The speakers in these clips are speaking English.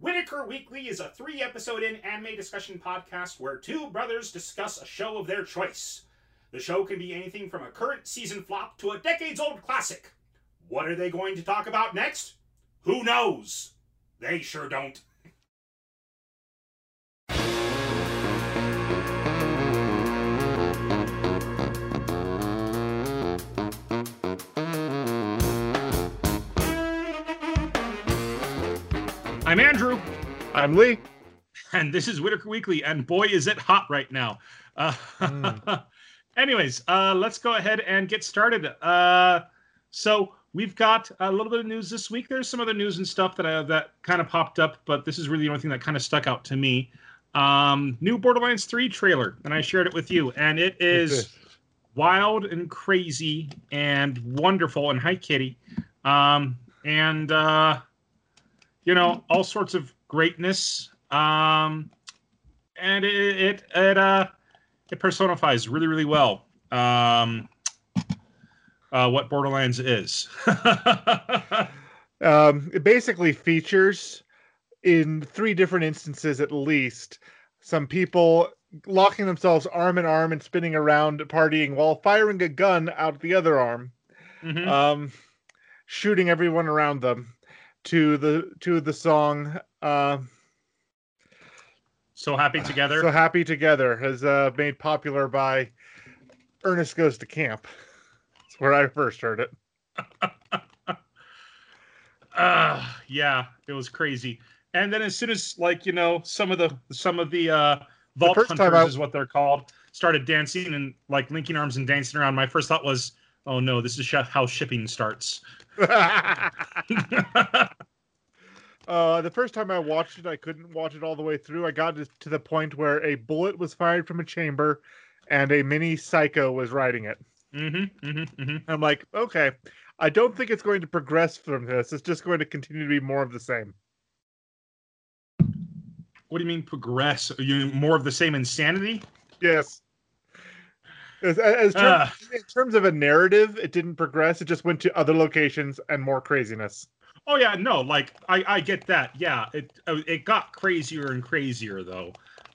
Whitaker Weekly is a three episode in anime discussion podcast where two brothers discuss a show of their choice. The show can be anything from a current season flop to a decades old classic. What are they going to talk about next? Who knows? They sure don't. I'm Andrew. I'm Lee. And this is Whitaker Weekly, and boy, is it hot right now. Uh, mm. anyways, uh, let's go ahead and get started. Uh, so we've got a little bit of news this week. There's some other news and stuff that I, that kind of popped up, but this is really the only thing that kind of stuck out to me. Um, new Borderlands 3 trailer, and I shared it with you, and it is wild and crazy and wonderful and hi kitty. Um, and uh, you know, all sorts of greatness. Um, and it it it uh it personifies really really well um uh what Borderlands is. um, it basically features in three different instances at least some people locking themselves arm in arm and spinning around partying while firing a gun out the other arm mm-hmm. um, shooting everyone around them to the to the song uh, so happy together? So happy together has uh, made popular by ernest goes to camp. That's where i first heard it. Uh yeah it was crazy. And then as soon as like you know some of the some of the uh vault the hunters I... is what they're called started dancing and like linking arms and dancing around my first thought was oh no this is how shipping starts uh, the first time I watched it, I couldn't watch it all the way through. I got to the point where a bullet was fired from a chamber, and a mini psycho was riding it. Mm-hmm, mm-hmm, mm-hmm. I'm like, okay, I don't think it's going to progress from this. It's just going to continue to be more of the same. What do you mean progress? Are you more of the same insanity? Yes. As, as term, uh, in terms of a narrative, it didn't progress. It just went to other locations and more craziness. Oh yeah, no, like I I get that. Yeah, it uh, it got crazier and crazier though.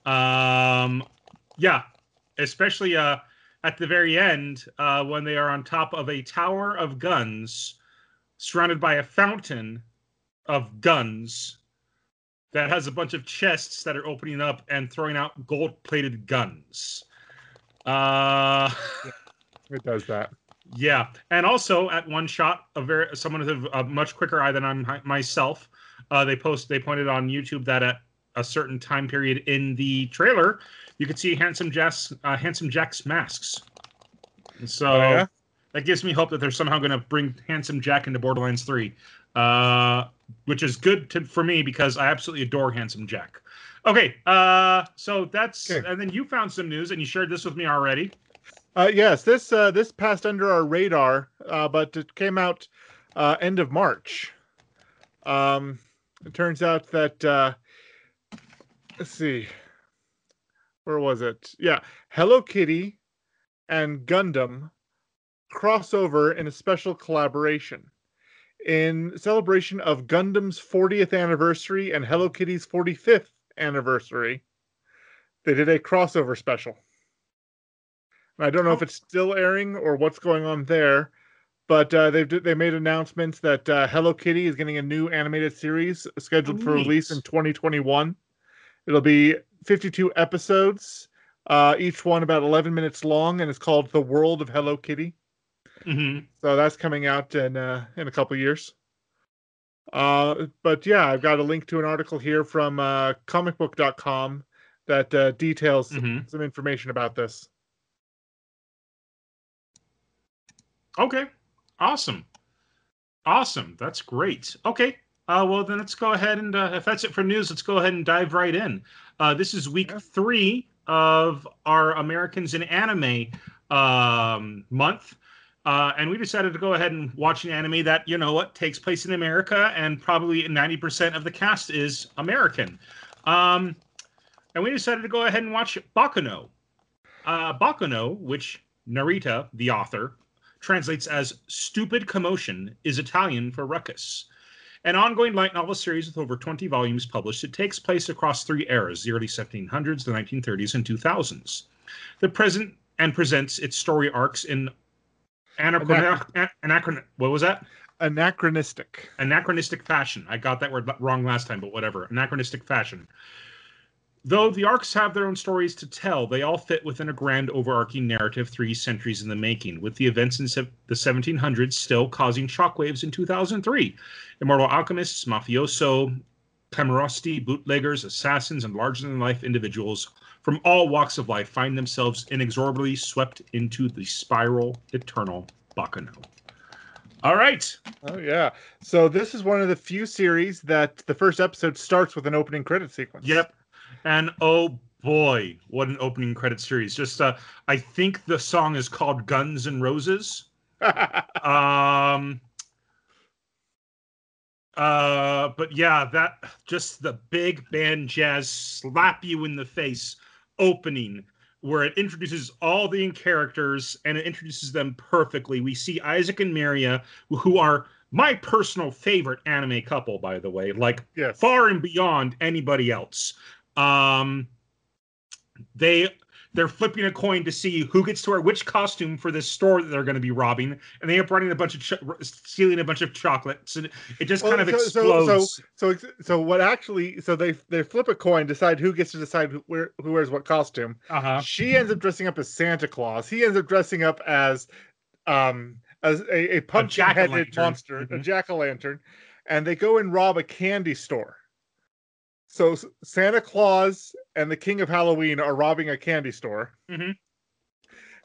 Um, yeah, especially uh at the very end uh when they are on top of a tower of guns, surrounded by a fountain of guns that has a bunch of chests that are opening up and throwing out gold-plated guns. Uh, it does that. Yeah, and also at one shot, a very someone with a, much quicker eye than I'm myself. Uh, they post they pointed on YouTube that at a certain time period in the trailer, you could see handsome Jack's uh, handsome Jack's masks. And so oh, yeah? that gives me hope that they're somehow going to bring handsome Jack into Borderlands Three, uh, which is good to, for me because I absolutely adore handsome Jack. Okay, uh, so that's okay. and then you found some news and you shared this with me already. Uh, yes, this uh, this passed under our radar, uh, but it came out uh, end of March. Um, it turns out that uh, let's see, where was it? Yeah, Hello Kitty and Gundam crossover in a special collaboration in celebration of Gundam's 40th anniversary and Hello Kitty's 45th anniversary, they did a crossover special. And I don't know if oh. it's still airing or what's going on there, but uh, they've they made announcements that uh, Hello Kitty is getting a new animated series scheduled oh, for release in 2021. It'll be 52 episodes, uh, each one about 11 minutes long, and it's called The World of Hello Kitty. Mm-hmm. So that's coming out in uh, in a couple years. Uh, but yeah, I've got a link to an article here from uh, comicbook.com that uh, details mm-hmm. some information about this. Okay, awesome, awesome. That's great. Okay, uh, well then let's go ahead and uh, if that's it for news, let's go ahead and dive right in. Uh, this is week yeah. three of our Americans in Anime um, month. Uh, and we decided to go ahead and watch an anime that you know what takes place in America, and probably 90% of the cast is American. Um, and we decided to go ahead and watch Baccano. Uh, Baccano, which Narita, the author, translates as "stupid commotion," is Italian for ruckus. An ongoing light novel series with over 20 volumes published, it takes place across three eras the early 1700s, the 1930s, and 2000s. The present and presents its story arcs in anachron- anachron- what was that? Anachronistic. Anachronistic fashion. I got that word wrong last time, but whatever. Anachronistic fashion. Though the arcs have their own stories to tell, they all fit within a grand overarching narrative three centuries in the making, with the events in se- the 1700s still causing shockwaves in 2003. Immortal alchemists, mafioso, camorristi, bootleggers, assassins, and larger than life individuals from all walks of life find themselves inexorably swept into the spiral eternal Baccano. All right. Oh yeah. So this is one of the few series that the first episode starts with an opening credit sequence. Yep. And oh boy, what an opening credit series. Just uh I think the song is called Guns and Roses. um uh but yeah, that just the big band jazz slap you in the face opening where it introduces all the characters and it introduces them perfectly. We see Isaac and Maria, who are my personal favorite anime couple, by the way, like yes. far and beyond anybody else. Um, they they're flipping a coin to see who gets to wear which costume for this store that they're going to be robbing, and they end up running a bunch of ch- stealing a bunch of chocolates, and it just Well, kind of so, explodes. So, so, so, so what actually? So they they flip a coin, decide who gets to decide who, where, who wears what costume. uh huh. She ends up dressing up as Santa Claus. He ends up dressing up as, um, as a, a pumpkin-headed monster, a Mhm. jack o' lantern, and they go and rob a candy store. So Santa Claus and the King of Halloween are robbing a candy store. Mhm.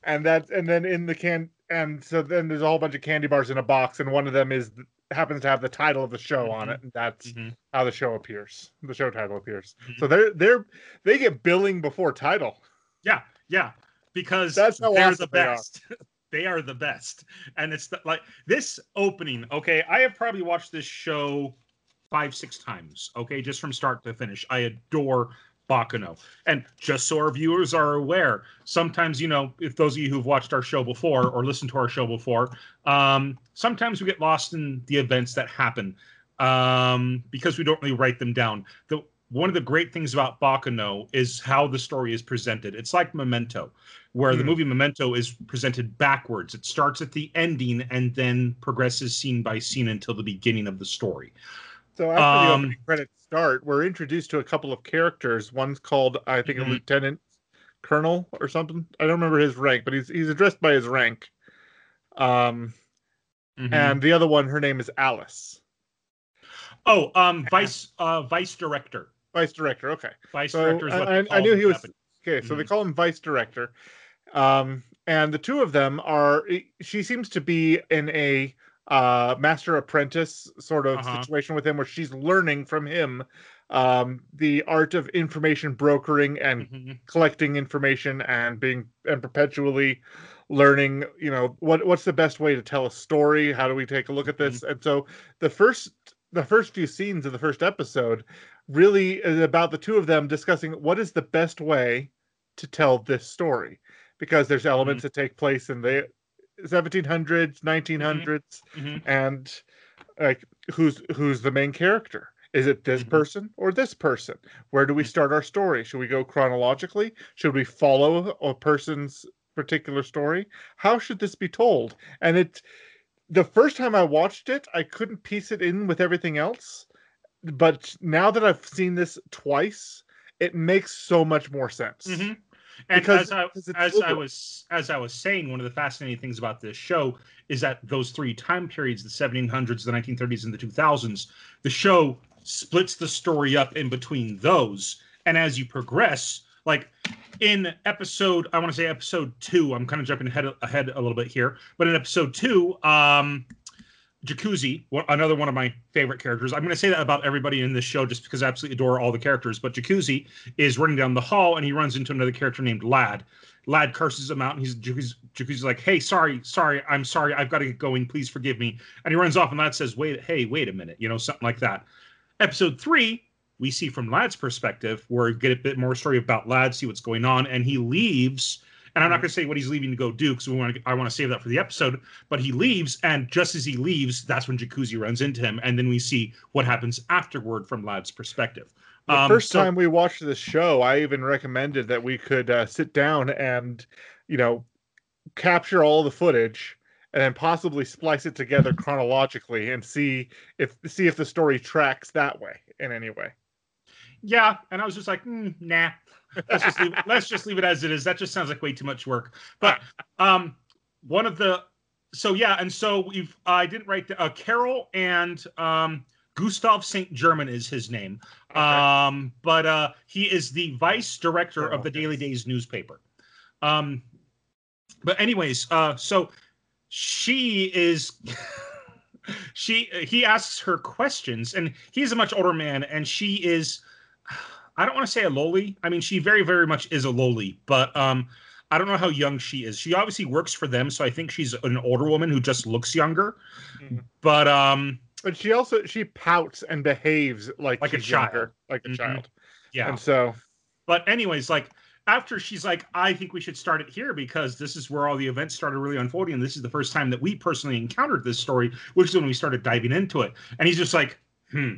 And that, and then in the can, and so then there's a whole bunch of candy bars in a box, and one of them is happens to have the title of the show on it, and that's Mhm. how the show appears. The show title appears. Mhm. So they're they're they get billing before title. Yeah, yeah, because That's how they're awesome the they are. best. They are. the best, and it's the, like this opening. Okay, I have probably watched this show five, six times. Okay, just from start to finish. I adore Baccano, and just so our viewers are aware, sometimes you know, if those of you who've watched our show before or listened to our show before, um, sometimes we get lost in the events that happen um, because we don't really write them down. The one of the great things about Baccano is how the story is presented. It's like Memento, where the Hmm. movie Memento is presented backwards. It starts at the ending and then progresses scene by scene until the beginning of the story. So after the Um, opening credits start, we're introduced to a couple of characters. One's called, I think, Mhm. a lieutenant colonel or something. I don't remember his rank, but he's he's addressed by his rank. Um, Mhm. and the other one, her name is Alice, oh, um, vice uh, vice director. vice director. Okay, Vice so director is what I, they I- I knew the he was captain. okay. So they Mhm. call him vice director. Um, and the two of them are. She seems to be in a uh master apprentice sort of Uh-huh. situation with him where she's learning from him um the art of information brokering and Mhm. collecting information and being and perpetually learning you know what what's the best way to tell a story how do we take a look at this and so the first the first few scenes of the first episode really is about the two of them discussing what is the best way to tell this story because there's elements that take place in the 1700s 1900s Mhm. and like who's who's the main character is it this Mhm. person or this person where do we Mhm. start our story should we go chronologically should we follow a person's particular story how should this be told and it the first time i watched it i couldn't piece it in with everything else but now that i've seen this twice it makes so much more sense Mhm. And Because- as I as I was as I was saying, one of the fascinating things about this show is that those three time periods, the 1700s, the 1930s, and the 2000s, the show splits the story up in between those. And as you progress, like in episode, I want to say episode two, I'm kind of jumping ahead ahead a little bit here, but in episode two, um, Jacuzzi, another one of my favorite characters. I'm going to say that about everybody in this show just because I absolutely adore all the characters. But Jacuzzi is running down the hall and he runs into another character named Ladd. Ladd curses him out and he's Jacuzzi, Jacuzzi's like, "Hey, sorry, sorry, I'm sorry. I've got to get going. Please forgive me." And he runs off and Ladd says, "Wait, hey, wait a minute," you know, something like that. Episode three, we see from Ladd's perspective, where we get a bit more story about Ladd, see what's going on, and he leaves And I'm not Mhm. going to say what he's leaving to go do because we want. I want to save that for the episode. But he leaves, and just as he leaves, that's when Jacuzzi runs into him, and then we see what happens afterward from Ladd's perspective. The Um, first so- time we watched this show, I even recommended that we could uh, sit down and, you know, capture all the footage and then possibly splice it together chronologically and see if see if the story tracks that way in any way. Yeah, and I was just like, mm, nah. Let's just leave. let's just leave it as it is. That just sounds like way too much work. But um, one of the so yeah, and so we've I didn't write the, uh, Carol and um Gustav Saint Germain is his name. Okay. Um, but uh, he is the vice director of the Daily. Days newspaper. Um, but anyways, uh, so she is. she he asks her questions and he's a much older man and she is i don't want to say a lowly i mean she very very much is a lowly but um i don't know how young she is she obviously works for them so i think she's an older woman who just looks younger Mhm. but um But she also she pouts and behaves like Like a she's younger, child. like a Mhm. child. yeah And so but anyways like after she's like i think we should start it here because this is where all the events started really unfolding and this is the first time that we personally encountered this story which is when we started diving into it and he's just like hmm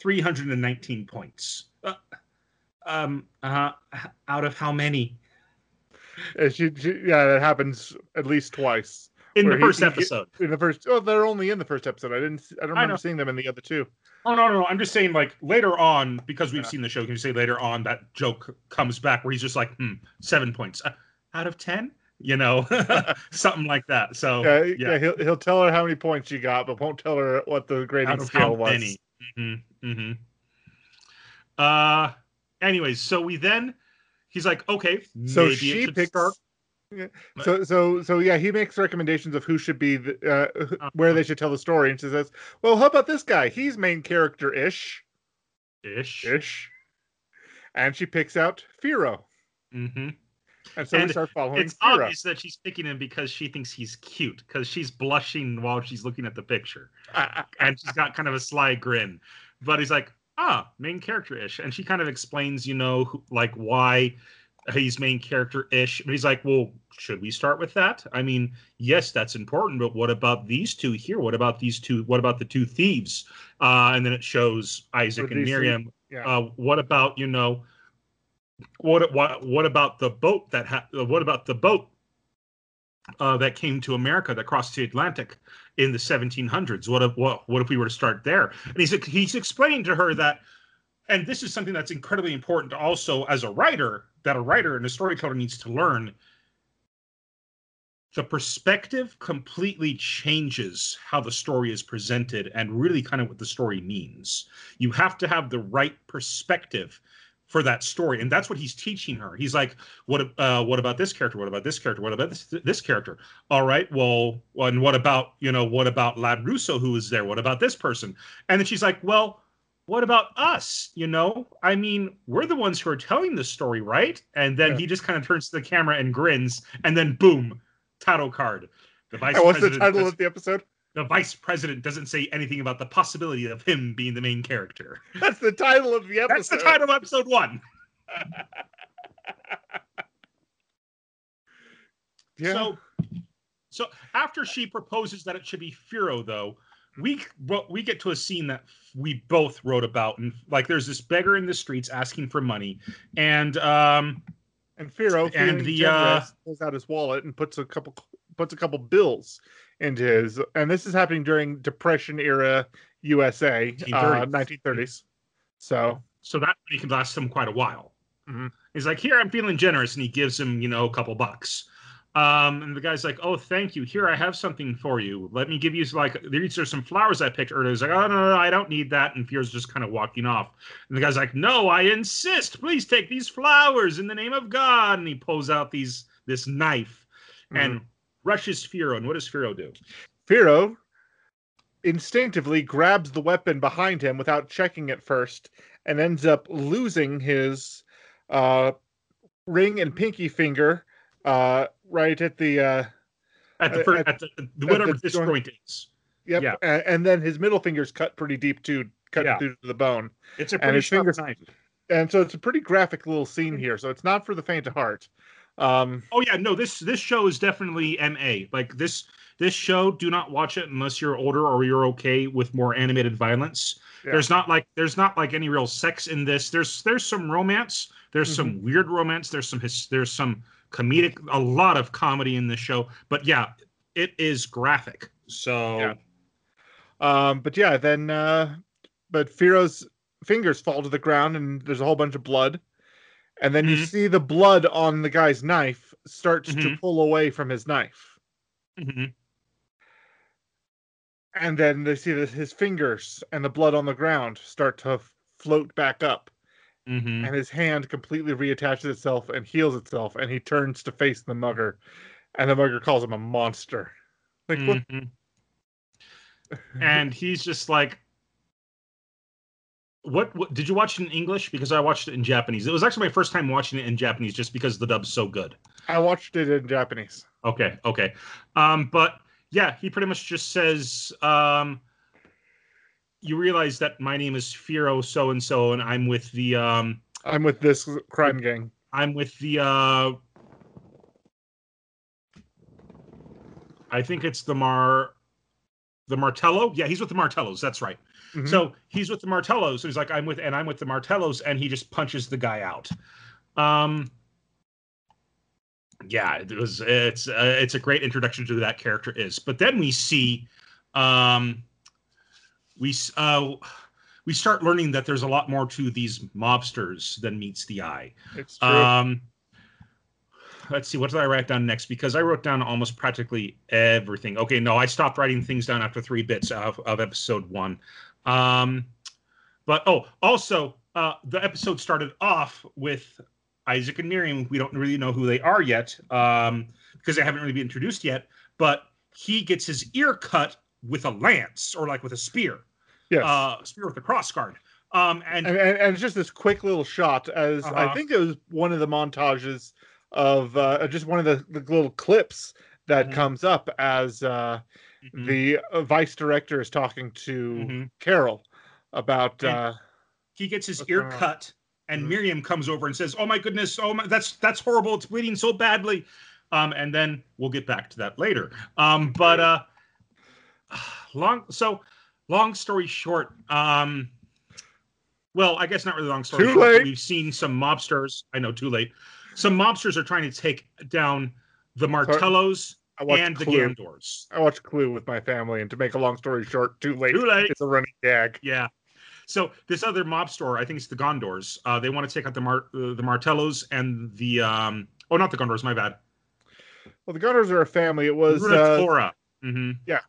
319 points uh, um uh out of how many uh, she, she yeah, that happens at least twice. in the he- first he episode In the first oh, they're only in the first episode. I didn't I don't remember know. seeing them in the other two. oh no no no i'm just saying like later on because we've Yeah. seen the show can you say later on that joke comes back where he's just like hmm seven points uh, out of 10 you know something like that so yeah, yeah. yeah, he'll he'll tell her how many points she got, but won't tell her what the grading out scale was. Mm-hmm, mm-hmm. Uh, anyways, so we then he's like, okay, So she picks. start- So so so yeah, he makes recommendations of who should be the, uh, Uh-huh. where they should tell the story, and she says, "Well, how about this guy? He's main character ish, ish. ish." And she picks out Firo, Mm-hmm. and so we start following It's Firo. obvious that she's picking him because she thinks he's cute because she's blushing while she's looking at the picture, and she's got kind of a sly grin. But he's like, ah, main character ish, and she kind of explains, you know, who- like why he's main character ish. And he's like, well, should we start with that? I mean, yes, that's important, but what about these two here? What about these two? What about the two thieves? Uh, and then it shows Isaac and Miriam. yeah. Uh, what about you know? What what what about the boat that ha- uh, what about the boat uh, that came to America that crossed the Atlantic in the 1700s? What if what what if we were to start there? And he's he's explaining to her that, and this is something that's incredibly important also as a writer that a writer and a storyteller needs to learn. The perspective completely changes how the story is presented and really kind of what the story means. You have to have the right perspective for that story and that's what he's teaching her. He's like what uh what about this character? What about this character? What about this this character? All right well and what about you know what about ladd russo who is there? What about this person? And then she's like well what about us you know? I mean we're the ones who are telling the story right? And then Yeah. he just kind of turns to the camera and grins and then boom title card. The vice what's the title of the episode? The vice president doesn't say anything about the possibility of him being the main character That's the title of the episode. that's the title of episode one Yeah. So, so after she proposes that it should be Firo, though, we we get to a scene that we both wrote about, and like there's this beggar in the streets asking for money, and um, and Firo, and the, generous, pulls out his wallet and puts a couple puts a couple bills into his. And this is happening during Depression era USA, uh, 1930s. 1930s. So so that money can last him quite a while. Mhm. He's like, "Here, I'm feeling generous," and he gives him, you know, a couple bucks. Um, and the guy's like, "Oh, thank you. Here, I have something for you. Let me give you like these are some flowers I picked earlier." He's like, "Oh no, no, no, I don't need that." And Firo's just kind of walking off. And the guy's like, "No, I insist. Please take these flowers in the name of God." And he pulls out these this knife and rushes Firo. And what does Firo do? Firo instinctively grabs the weapon behind him without checking it first and ends up losing his uh, ring and pinky finger uh, right at the uh, At the first, at- at, the, the whatever the this joint. joint is. yep, Yeah. a- and then his middle finger's cut pretty deep too, cut Yeah. through to the bone. It's a And pretty his sharp fingers- knife. and so it's a pretty graphic little scene here. So it's not for the faint of heart. Um, oh yeah, no this this show is definitely MA. Like this this show, do not watch it unless you're older or you're okay with more animated violence. Yeah. There's not like there's not like any real sex in this. There's there's some romance. There's mm-hmm. some weird romance. There's some there's some comedic, a lot of comedy in this show. But yeah, it is graphic. So, yeah. um, but yeah, then uh, but Firo's fingers fall to the ground and there's a whole bunch of blood. And then mm-hmm. you see the blood on the guy's knife starts mm-hmm. to pull away from his knife. Mm-hmm. And then they see that his fingers and the blood on the ground start to float back up. Mm-hmm. And his hand completely reattaches itself and heals itself. And he turns to face the mugger. And the mugger calls him a monster. Like, what? and he's just like, what, what, did you watch it in English? Because I watched it in Japanese. It was actually my first time watching it in Japanese, just because the dub's so good. I watched it in Japanese. Okay, okay, um, but yeah, he pretty much just says, um, "You realize that my name is Firo so and so, and I'm with the um, I'm with this crime gang. I'm with the uh, I think it's the Mar, the Martello. Yeah, he's with the Martellos. That's right." Mm-hmm. So he's with the Martellos. So he's like, I'm with, and I'm with the Martellos, and he just punches the guy out. Um, yeah, it was. It's uh, it's a great introduction to who that character is. But then we see, um, we uh, we start learning that there's a lot more to these mobsters than meets the eye. It's true. Um, let's see what did i write down next because i wrote down almost practically everything okay no i stopped writing things down after three bits of, of episode one um, but oh, also, uh, the episode started off with Isaac and Miriam. We don't really know who they are yet um, because they haven't really been introduced yet. But he gets his ear cut with a lance or like with a spear. Yes. Uh, spear with a cross guard. Um, and, and, and it's just this quick little shot as uh-huh. I think it was one of the montages of uh, just one of the, the little clips that mm-hmm. comes up as uh, mm-hmm. the uh, vice director is talking to mm-hmm. Carol about. Uh, he gets his ear cut, and mm-hmm. Miriam comes over and says, "Oh my goodness! Oh my, that's that's horrible! It's bleeding so badly." Um, and then we'll get back to that later. Um, but uh, long so long story short, um, well, I guess not really long story too short. Late. We've seen some mobsters. I know, too late. Some mobsters are trying to take down the Martellos and Clue. the Gandors. I watched Clue with my family, and to make a long story short, too late. Too late. It's a running gag. Yeah. So this other mob store, I think it's the Gondors. Uh, they want to take out the Mar- uh, the Martellos and the um. Oh, not the Gondors. My bad. Well, the Gondors are a family. It was Runa uh, Mm-hmm. Yeah.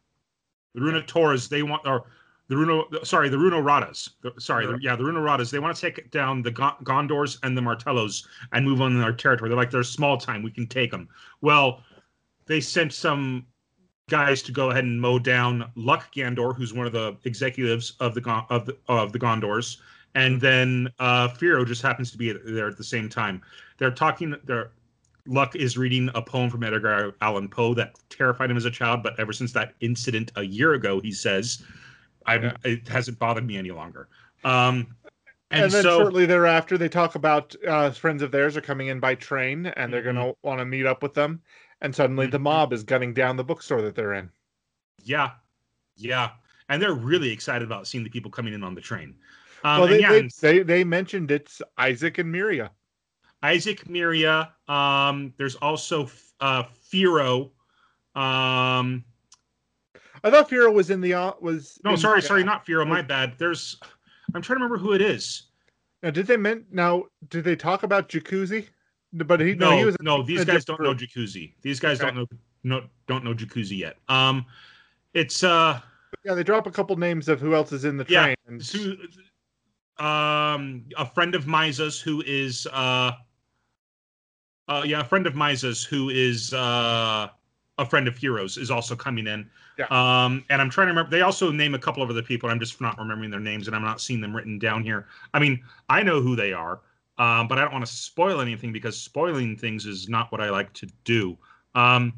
The Runa Toras. They want or the Runo. Sorry, the Runoratas. The, sorry, yeah. The, yeah, the Runoratas. They want to take down the Gondors and the Martellos and move on their territory. They're like they're small time. We can take them. Well, they sent some guys to go ahead and mow down Luck Gandor, who's one of the executives of the of the, of the Gondors, and then uh, Firo just happens to be there at the same time. They're talking. They're Luck is reading a poem from Edgar Allan Poe that terrified him as a child, but ever since that incident a year ago, he says, yeah. it hasn't bothered me any longer." Um, and, and, then so, shortly thereafter, they talk about uh, friends of theirs are coming in by train, and they're mm-hmm. going to want to meet up with them and suddenly the mm-hmm. mob is gunning down the bookstore that they're in. Yeah, yeah, and they're really excited about seeing the people coming in on the train. Um, well, they, yeah, they, they, they mentioned it's Isaac and Miria. Isaac Miria. Um, there's also uh, Firo. Um, I thought Firo was in the uh, was. No, sorry, the, sorry, not Firo. My bad. There's. I'm trying to remember who it is. Now, did they meant now? Did they talk about Jacuzzi? But he no, no, he was no. These guys don't know jacuzzi. These guys okay. don't know no don't know jacuzzi yet. Um, it's uh. Yeah, they drop a couple names of who else is in the train. Yeah, and... so, um, a friend of Maiza's who is uh. Uh, yeah, a friend of Maiza's who is uh, a friend of Heroes is also coming in. Yeah. Um, and I'm trying to remember. They also name a couple of other people. I'm just not remembering their names, and I'm not seeing them written down here. I mean, I know who they are. Um, but I don't want to spoil anything because spoiling things is not what I like to do. Um,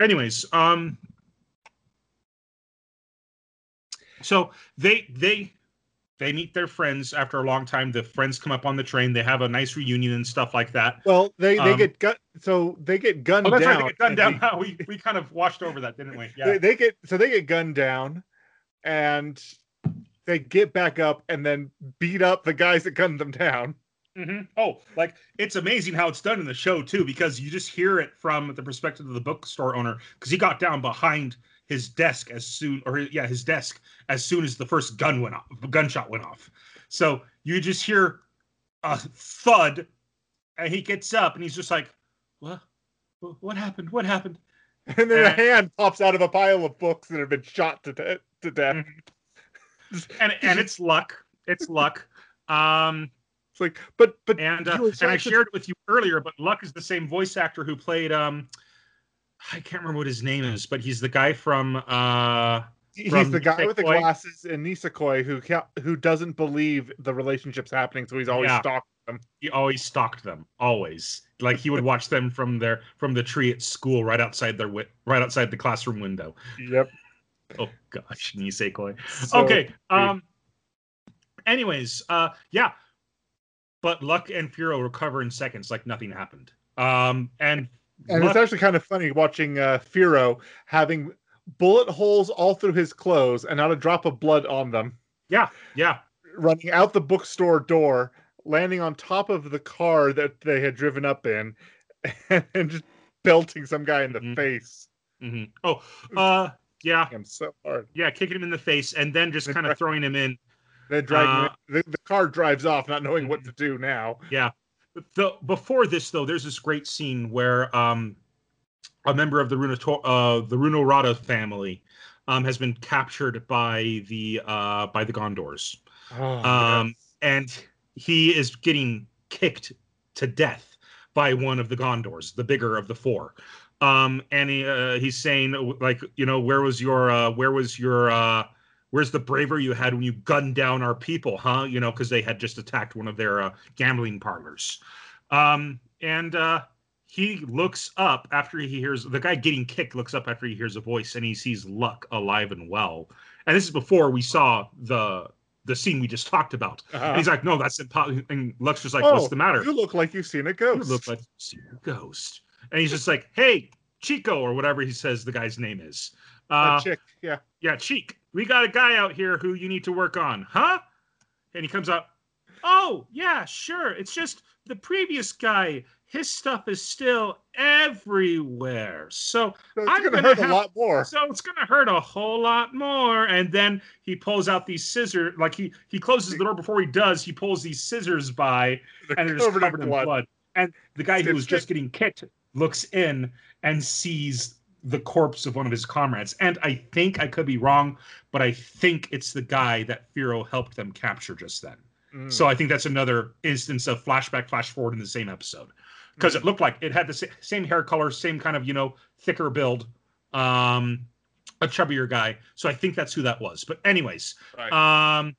anyways, um, so they they they meet their friends after a long time. The friends come up on the train. They have a nice reunion and stuff like that. Well, they they Um, get gun. So they get gunned Oh, that's down. right. They get gunned down. We, we kind of washed over that, didn't we? They, Yeah. they get so they get gunned down, and they get back up and then beat up the guys that gunned them down. hmm Oh, like it's amazing how it's done in the show too, because you just hear it from the perspective of the bookstore owner, because he got down behind his desk as soon, or yeah, his desk as soon as the first gun went off, gunshot went off. So you just hear a thud, and he gets up and he's just like, "What? What- happened? What happened?" And then a Uh, hand pops out of a pile of books that have been shot to, de- to death. And and it's luck. It's luck. Um, It's like, but but and uh, and I shared it with you earlier, but Luck is the same voice actor who played um I can't remember what his name is, but he's the guy from uh he's from the guy with the glasses in Nisekoi who who doesn't believe the relationship's happening, so he's always Yeah. stalking them. he always stalked them, always. Like he would watch them from their from the tree at school right outside their right outside the classroom window. Yep. Oh gosh, Nisekoi. So- okay. Um anyways, uh yeah. But Luck and Firo recover in seconds like nothing happened. Um and And Luck- it's actually kind of funny watching uh, Firo having bullet holes all through his clothes and not a drop of blood on them, yeah, yeah. running out the bookstore door, landing on top of the car that they had driven up in, and just belting some guy in the Mhm. face. hmm Oh, uh yeah. I'm so hard. Yeah, kicking him in the face and then just kind of throwing him in. Then Uh, the, the car drives off, not knowing what to do now. The before this though, there's this great scene where um a member of the Runo uh the Runorata family um has been captured by the uh by the Gondors. Oh, Um, yes. And he is getting kicked to death by one of the Gondors, the bigger of the four. Um, and he, uh, he's saying like, you know, where was your, uh, where was your, uh, where's the bravery you had when you gunned down our people, huh? You know, because they had just attacked one of their uh, gambling parlors. Um, and uh, he looks up after he hears the guy getting kicked. Looks up after he hears a voice, and he sees Luck alive and well. And this is before we saw the the scene we just talked about. And Uh-huh. he's like, "No, that's impossible." And Luck's just like, Oh, "What's the matter?" You look like you've seen a ghost. You look like you see a ghost. And he's just like, "Hey, Chico," or whatever he says the guy's name is. Uh, chick. Yeah. yeah, Cheek. We got a guy out here who you need to work on, huh? And he comes out. Oh, yeah, sure. It's just the previous guy. His stuff is still everywhere. So, So it's I'm gonna, gonna hurt have- a lot more. so it's gonna hurt a whole lot more. And then he pulls out these scissors. Like he he closes the door before he does. He pulls these scissors by, They're and they're just covered, in blood. And the guy who was just getting kicked looks in and sees the corpse of one of his comrades. And I think I could be wrong, but I think it's the guy that Firo helped them capture just then. Mm. So I think that's another instance of flashback, flash forward in the same episode because it looked like it had the same hair color, same kind of you know thicker build, um, a chubbier guy. So I think that's who that was. But anyways, Right. um,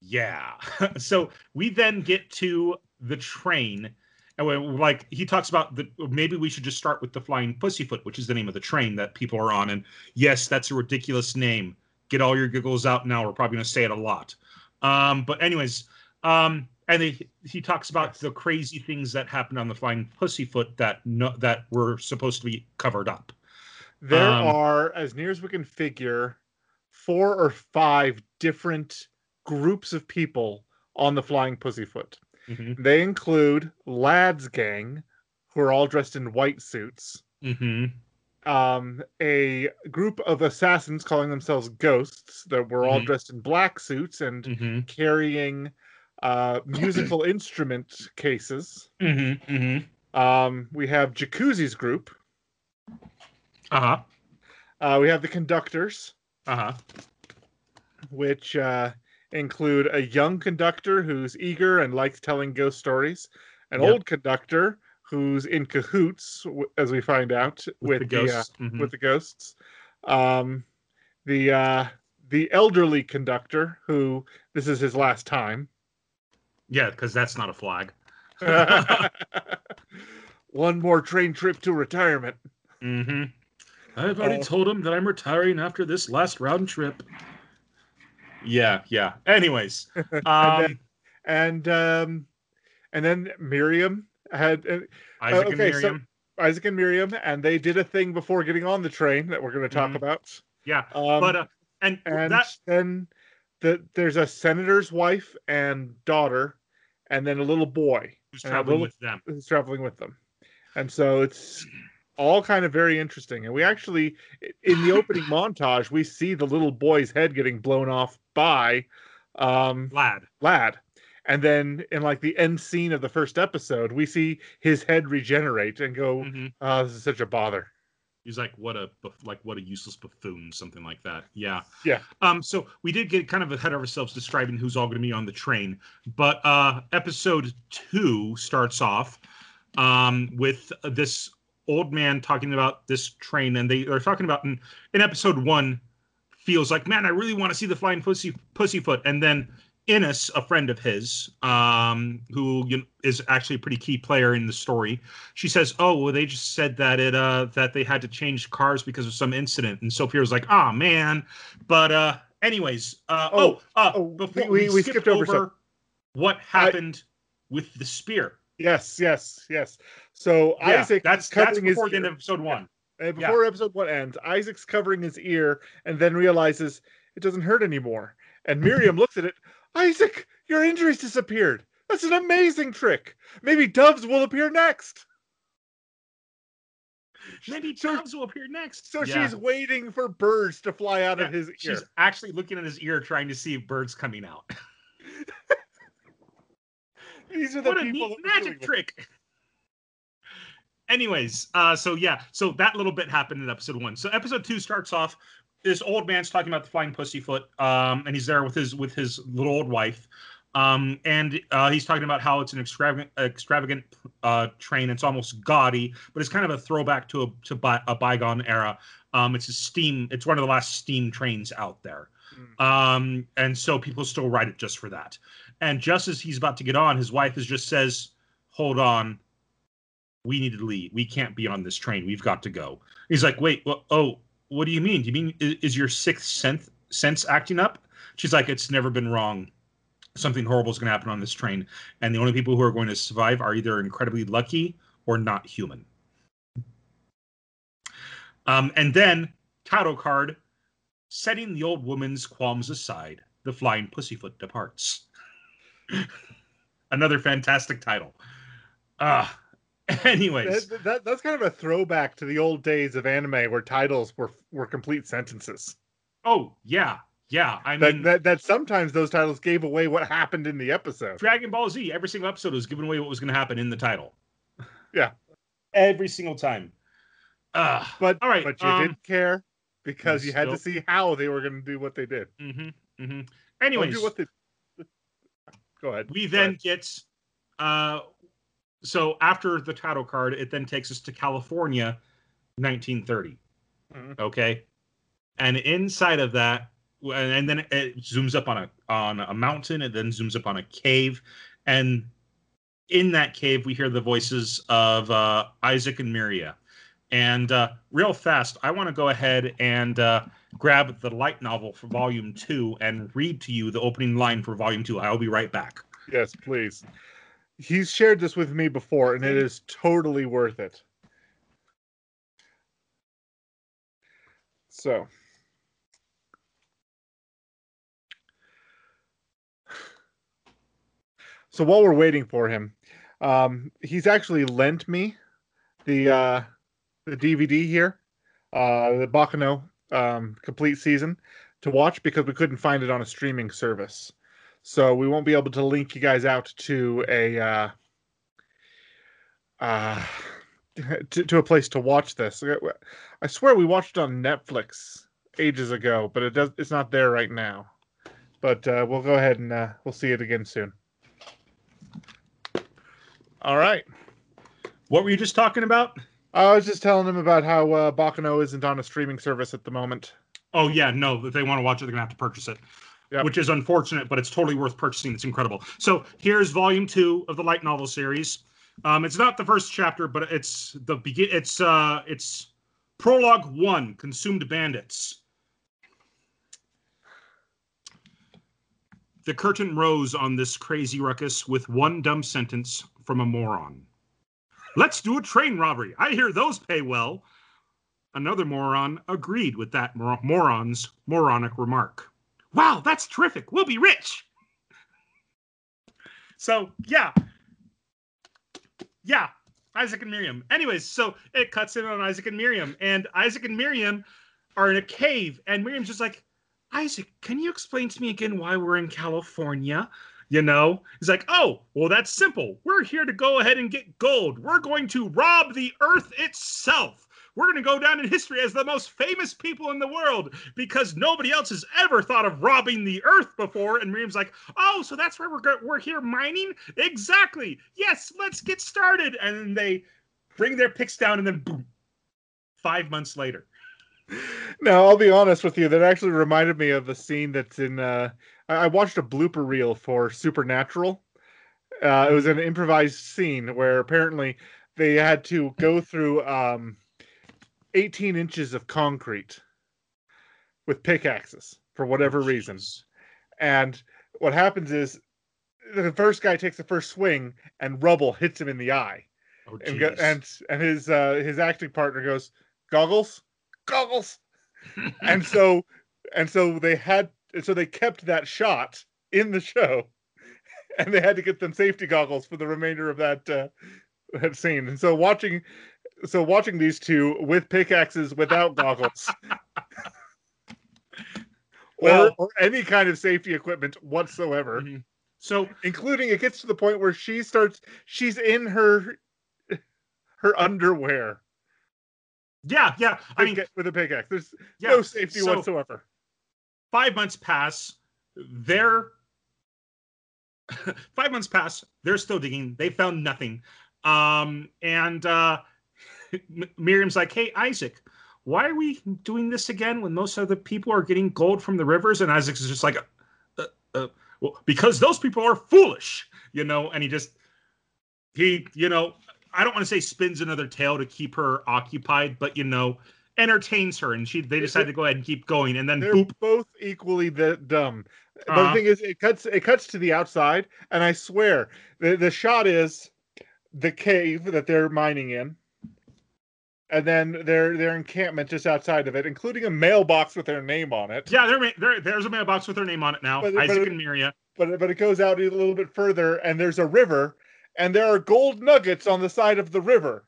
yeah. so we then get to the train. And we're like he talks about the maybe we should just start with the flying pussyfoot, which is the name of the train that people are on. And yes, that's a ridiculous name. Get all your giggles out now. We're probably gonna say it a lot. Um, but anyways, um, and they, he talks about the crazy things that happened on the flying pussyfoot that no, that were supposed to be covered up. There Um, are, as near as we can figure, four or five different groups of people on the Flying Pussyfoot. Mm-hmm. They include Ladd's Gang, who are all dressed in white suits, Mm-hmm. um, a group of assassins calling themselves Ghosts that were all Mhm. dressed in black suits and Mm-hmm. carrying uh, musical instrument cases. Mm-hmm. Mm-hmm. Um, we have Jacuzzi's group. Uh-huh. Uh, we have the conductors. Uh-huh. which uh, include a young conductor who's eager and likes telling ghost stories, an Yep. old conductor who's in cahoots, as we find out, with, the the, uh, ghosts. Mhm. with the ghosts, um, the uh, the elderly conductor who this is his last time. Yeah, because that's not a flag. One more train trip to retirement. Mm-hmm. I've already Uh, told him that I'm retiring after this last round trip. Yeah, yeah. Anyways, and um, then, and um, and then Miriam had uh, Isaac okay, and so- Miriam. Isaac and Miriam, and they did a thing before getting on the train that we're going to talk Mhm. about. yeah, Um, but uh, and, and that then the, there's a senator's wife and daughter, and then a little boy who's traveling little- with them. who's traveling with them. And so it's all kind of very interesting. And we actually, in the opening montage, we see the little boy's head getting blown off by um, Ladd. Ladd. And then in like the end scene of the first episode, we see his head regenerate and go, Mhm. oh, this is such a bother. He's like, what a buff- like what a useless buffoon, something like that. Yeah. Yeah. Um. So we did get kind of ahead of ourselves describing who's all going to be on the train, but uh, episode two starts off um with this old man talking about this train, and they are talking about in in episode one feels like, man, I really want to see the flying pussy pussyfoot, and then. Ennis, a friend of his, um, who you know, is actually a pretty key player in the story, she says, "Oh, well, they just said that it uh that they had to change cars because of some incident." And Sophia was like, "Ah, man." But uh, anyways, uh, oh, Oh, uh, oh, before we- we, we skipped, skipped over over, what happened with the spear. Yes, yes, yes. So Yeah, Isaac that's that's before the end ear. of episode one. Uh, before episode one ends, Isaac's covering his ear and then realizes it doesn't hurt anymore. And Miriam looks at it. Isaac, your injuries disappeared. That's an amazing trick. Maybe doves will appear next. Maybe So- doves will appear next. So Yeah. she's waiting for birds to fly out Yeah, of his ear. She's actually looking at his ear, trying to see if birds coming out. These are the what a people neat we're dealing magic trick. Anyways, uh, so yeah, so that little bit happened in episode one. So episode two starts off. This old man's talking about the flying pussyfoot, um, and he's there with his with his little old wife, um, and uh, he's talking about how it's an extravagant extravagant uh, train. It's almost gaudy, but it's kind of a throwback to a to by, a bygone era. Um, it's a steam. It's one of the last steam trains out there, um, and so people still ride it just for that. And just as he's about to get on, his wife is just says, "Hold on, we need to leave. We can't be on this train. We've got to go." He's like, "Wait, well, oh, what do you mean? Do you mean is, is your sixth sense sense acting up?" She's like, "It's never been wrong. Something horrible is going to happen on this train, and the only people who are going to survive are either incredibly lucky or not human." Um, and then title card, setting the old woman's qualms aside, the flying pussyfoot departs. Another fantastic title. Uh anyways, That, that- that's kind of a throwback to the old days of anime where titles were were complete sentences. oh yeah, yeah. I That, mean that that sometimes those titles gave away what happened in the episode. Dragon Ball Z, every single episode was giving away what was gonna happen in the title. Yeah. Every single time. Uh But all right. but you um, didn't care because you had to see how they were going to do what they did. mhm, mhm. Don't Anyways, they... Go ahead. we Go then ahead. get uh so after the title card it then takes us to california 1930 Mhm. okay? And inside of that and, and then it zooms up on a on a mountain and then zooms up on a cave. And in that cave we hear the voices of uh isaac and miria and uh real fast i want to go ahead and uh grab the light novel for volume two and read to you the opening line for volume two. I'll be right back. Yes, please. He's shared this with me before, and it is totally worth it. So. So while we're waiting for him, um, he's actually lent me the uh, the DVD here, uh, the Baccano um, complete season to watch because we couldn't find it on a streaming service. So we won't be able to link you guys out to a uh, uh, to, to a place to watch this. I swear we watched it on Netflix ages ago, but it does it's not there right now. But uh, we'll go ahead and uh, we'll see it again soon. All right. what were you just talking about I was just telling him about how uh, Baccano isn't on a streaming service at the moment. Oh yeah, no. If they want to watch it, they're gonna have to purchase it, Yep. which is unfortunate, but it's totally worth purchasing. It's incredible. So here's volume two of the light novel series. Um, it's not the first chapter, but it's the begin. It's uh, it's prologue one, consumed bandits. the curtain rose on this crazy ruckus with one dumb sentence from a moron. Let's do a train robbery. I hear those pay well. Another moron agreed with that mor- moron's moronic remark. Wow, that's terrific. We'll be rich. So, yeah. Yeah, Isaac and Miriam. Anyways, so it cuts in on Isaac and Miriam, and Isaac and Miriam are in a cave, and Miriam's just like, Isaac, can you explain to me again why we're in California? You know, he's like, oh, well, that's simple. We're here to go ahead and get gold. We're going to rob the earth itself. We're going to go down in history as the most famous people in the world because nobody else has ever thought of robbing the earth before. And Miriam's like, oh, so that's why we're go- we're here mining? Exactly. Yes, let's get started. And then they bring their picks down, and then boom, five months later. Now, I'll be honest with you. That actually reminded me of a scene that's in. Uh, I watched a blooper reel for Supernatural. Uh, it was an improvised scene where apparently they had to go through um, 18 inches of concrete with pickaxes for whatever reason. And what happens is the first guy takes the first swing and rubble hits him in the eye. Oh, And go, and and his uh, his acting partner goes, "Goggles, goggles." and so and so they had and so they kept that shot in the show and they had to get them safety goggles for the remainder of that uh, that scene and so watching so watching these two with pickaxes without goggles Well- or, or any kind of safety equipment whatsoever Mhm. So including it gets to the point where she starts she's in her her underwear yeah, yeah. I mean, with- a pickaxe there's yeah. no safety so- whatsoever five months pass. They're five months pass. They're still digging. They found nothing. Um, and uh, Miriam's like, "Hey, Isaac, why are we doing this again when most other people are getting gold from the rivers?" And Isaac's just like, uh, uh, "Well, because those people are foolish, you know." And he just he, you know, I don't want to say spins another tale to keep her occupied, but you know, entertains her, and she they decide to go ahead and keep going, and then They're boop, both equally the dumb. But Uh-huh. the thing is, it cuts it cuts to the outside, and I swear the the shot is the cave that they're mining in, and then their their encampment just outside of it, including a mailbox with their name on it. Yeah, there, there, there's a mailbox with their name on it now. But- but Isaac it- and Miria. But but it goes out a little bit further, and there's a river, and there are gold nuggets on the side of the river.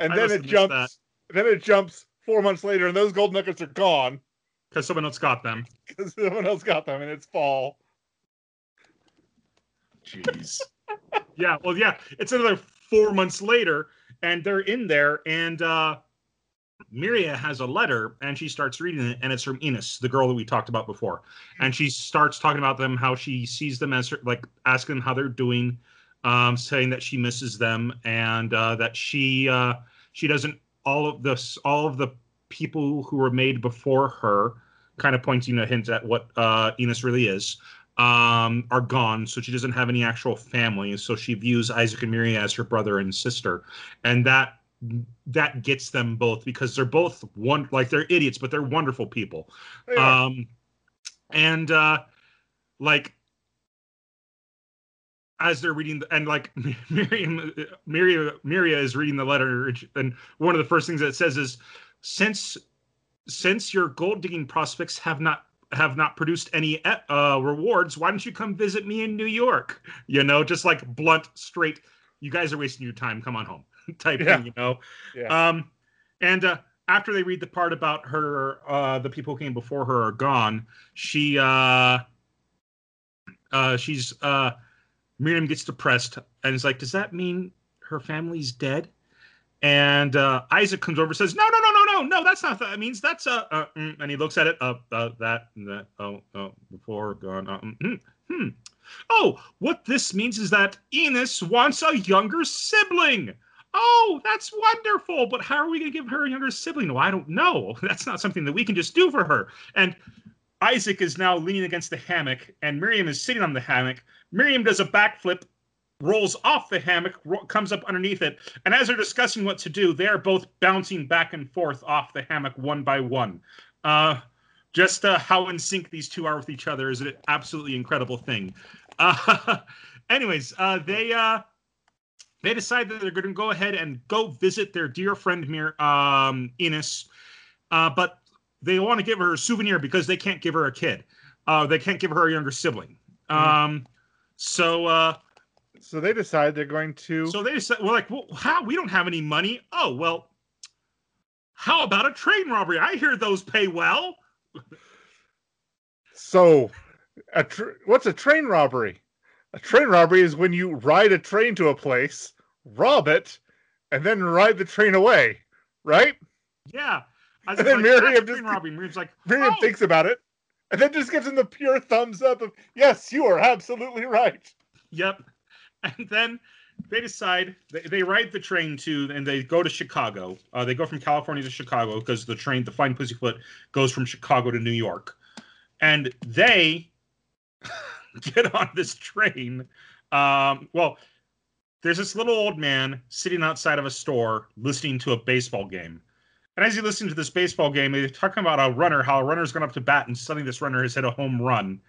And I then it have missed jumps. Then it jumps four months later, and those gold nuggets are gone because someone else got them. because someone else got them, and it's fall. Jeez. yeah, well, yeah, it's another four months later, and they're in there, and uh Miria has a letter, and she starts reading it, and it's from Ennis, the girl that we talked about before, and she starts talking about them, how she sees them as her, like asking them how they're doing, um, saying that she misses them, and uh, that she uh, she doesn't all of this all of the people who were made before her, kind of pointing a hint at what uh, Ennis really is um, are gone, so she doesn't have any actual family. So she views Isaac and Miri as her brother and sister, and that that gets them both because they're both one like they're idiots, but they're wonderful people. Are. Um, and uh, like as they're reading, the, and like Miriam, Miria, Miria is reading the letter, and one of the first things that it says is, since since your gold digging prospects have not have not produced any uh, rewards, why don't you come visit me in New York? You know, just like blunt, straight. You guys are wasting your time. Come on home, type Yeah. thing. You know. Yeah. Um, and uh, after they read the part about her, uh, the people who came before her are gone. She, uh, uh, she's, uh, Miriam gets depressed and is like, "Does that mean her family's dead?" And uh, Isaac comes over and says, "No, no, no, no, no, no. That's not that means. That's uh, uh mm," and he looks at it. Uh, uh that, that. Oh, oh, before gone. Uh, mm, hmm, hmm. Oh, what this means is that Ennis wants a younger sibling. Oh, that's wonderful. But how are we going to give her a younger sibling? Well, I don't know. That's not something that we can just do for her. And Isaac is now leaning against the hammock, and Miriam is sitting on the hammock. Miriam does a backflip, rolls off the hammock, ro- comes up underneath it, and as they're discussing what to do, they are both bouncing back and forth off the hammock one by one. Uh, just uh, how in sync these two are with each other is an absolutely incredible thing. Uh, anyways, uh, they uh, they decide that they're going to go ahead and go visit their dear friend Mir um, Ennis, uh, but they want to give her a souvenir because they can't give her a kid. Uh, they can't give her a younger sibling. Um, so uh, So they decide they're going to. so they said, "We're like, well, how? We don't have any money. Oh well, how about a train robbery? I hear those pay well." So, a tr- what's a train robbery? A train robbery is when you ride a train to a place, rob it, and then ride the train away, right? Yeah. And then like, Miriam "That's just- train. Miriam's like, Miriam "Oh." thinks about it, and then just gives him the pure thumbs up of, yes, you are absolutely right. Yep. And then they decide they, they ride the train to and they go to Chicago. Uh, they go from California to Chicago because the train, the Flying Pussyfoot, goes from Chicago to New York. And they get on this train. Um, well, there's this little old man sitting outside of a store listening to a baseball game. And as he listens to this baseball game, they're talking about a runner, how a runner's gone up to bat and suddenly this runner has hit a home run.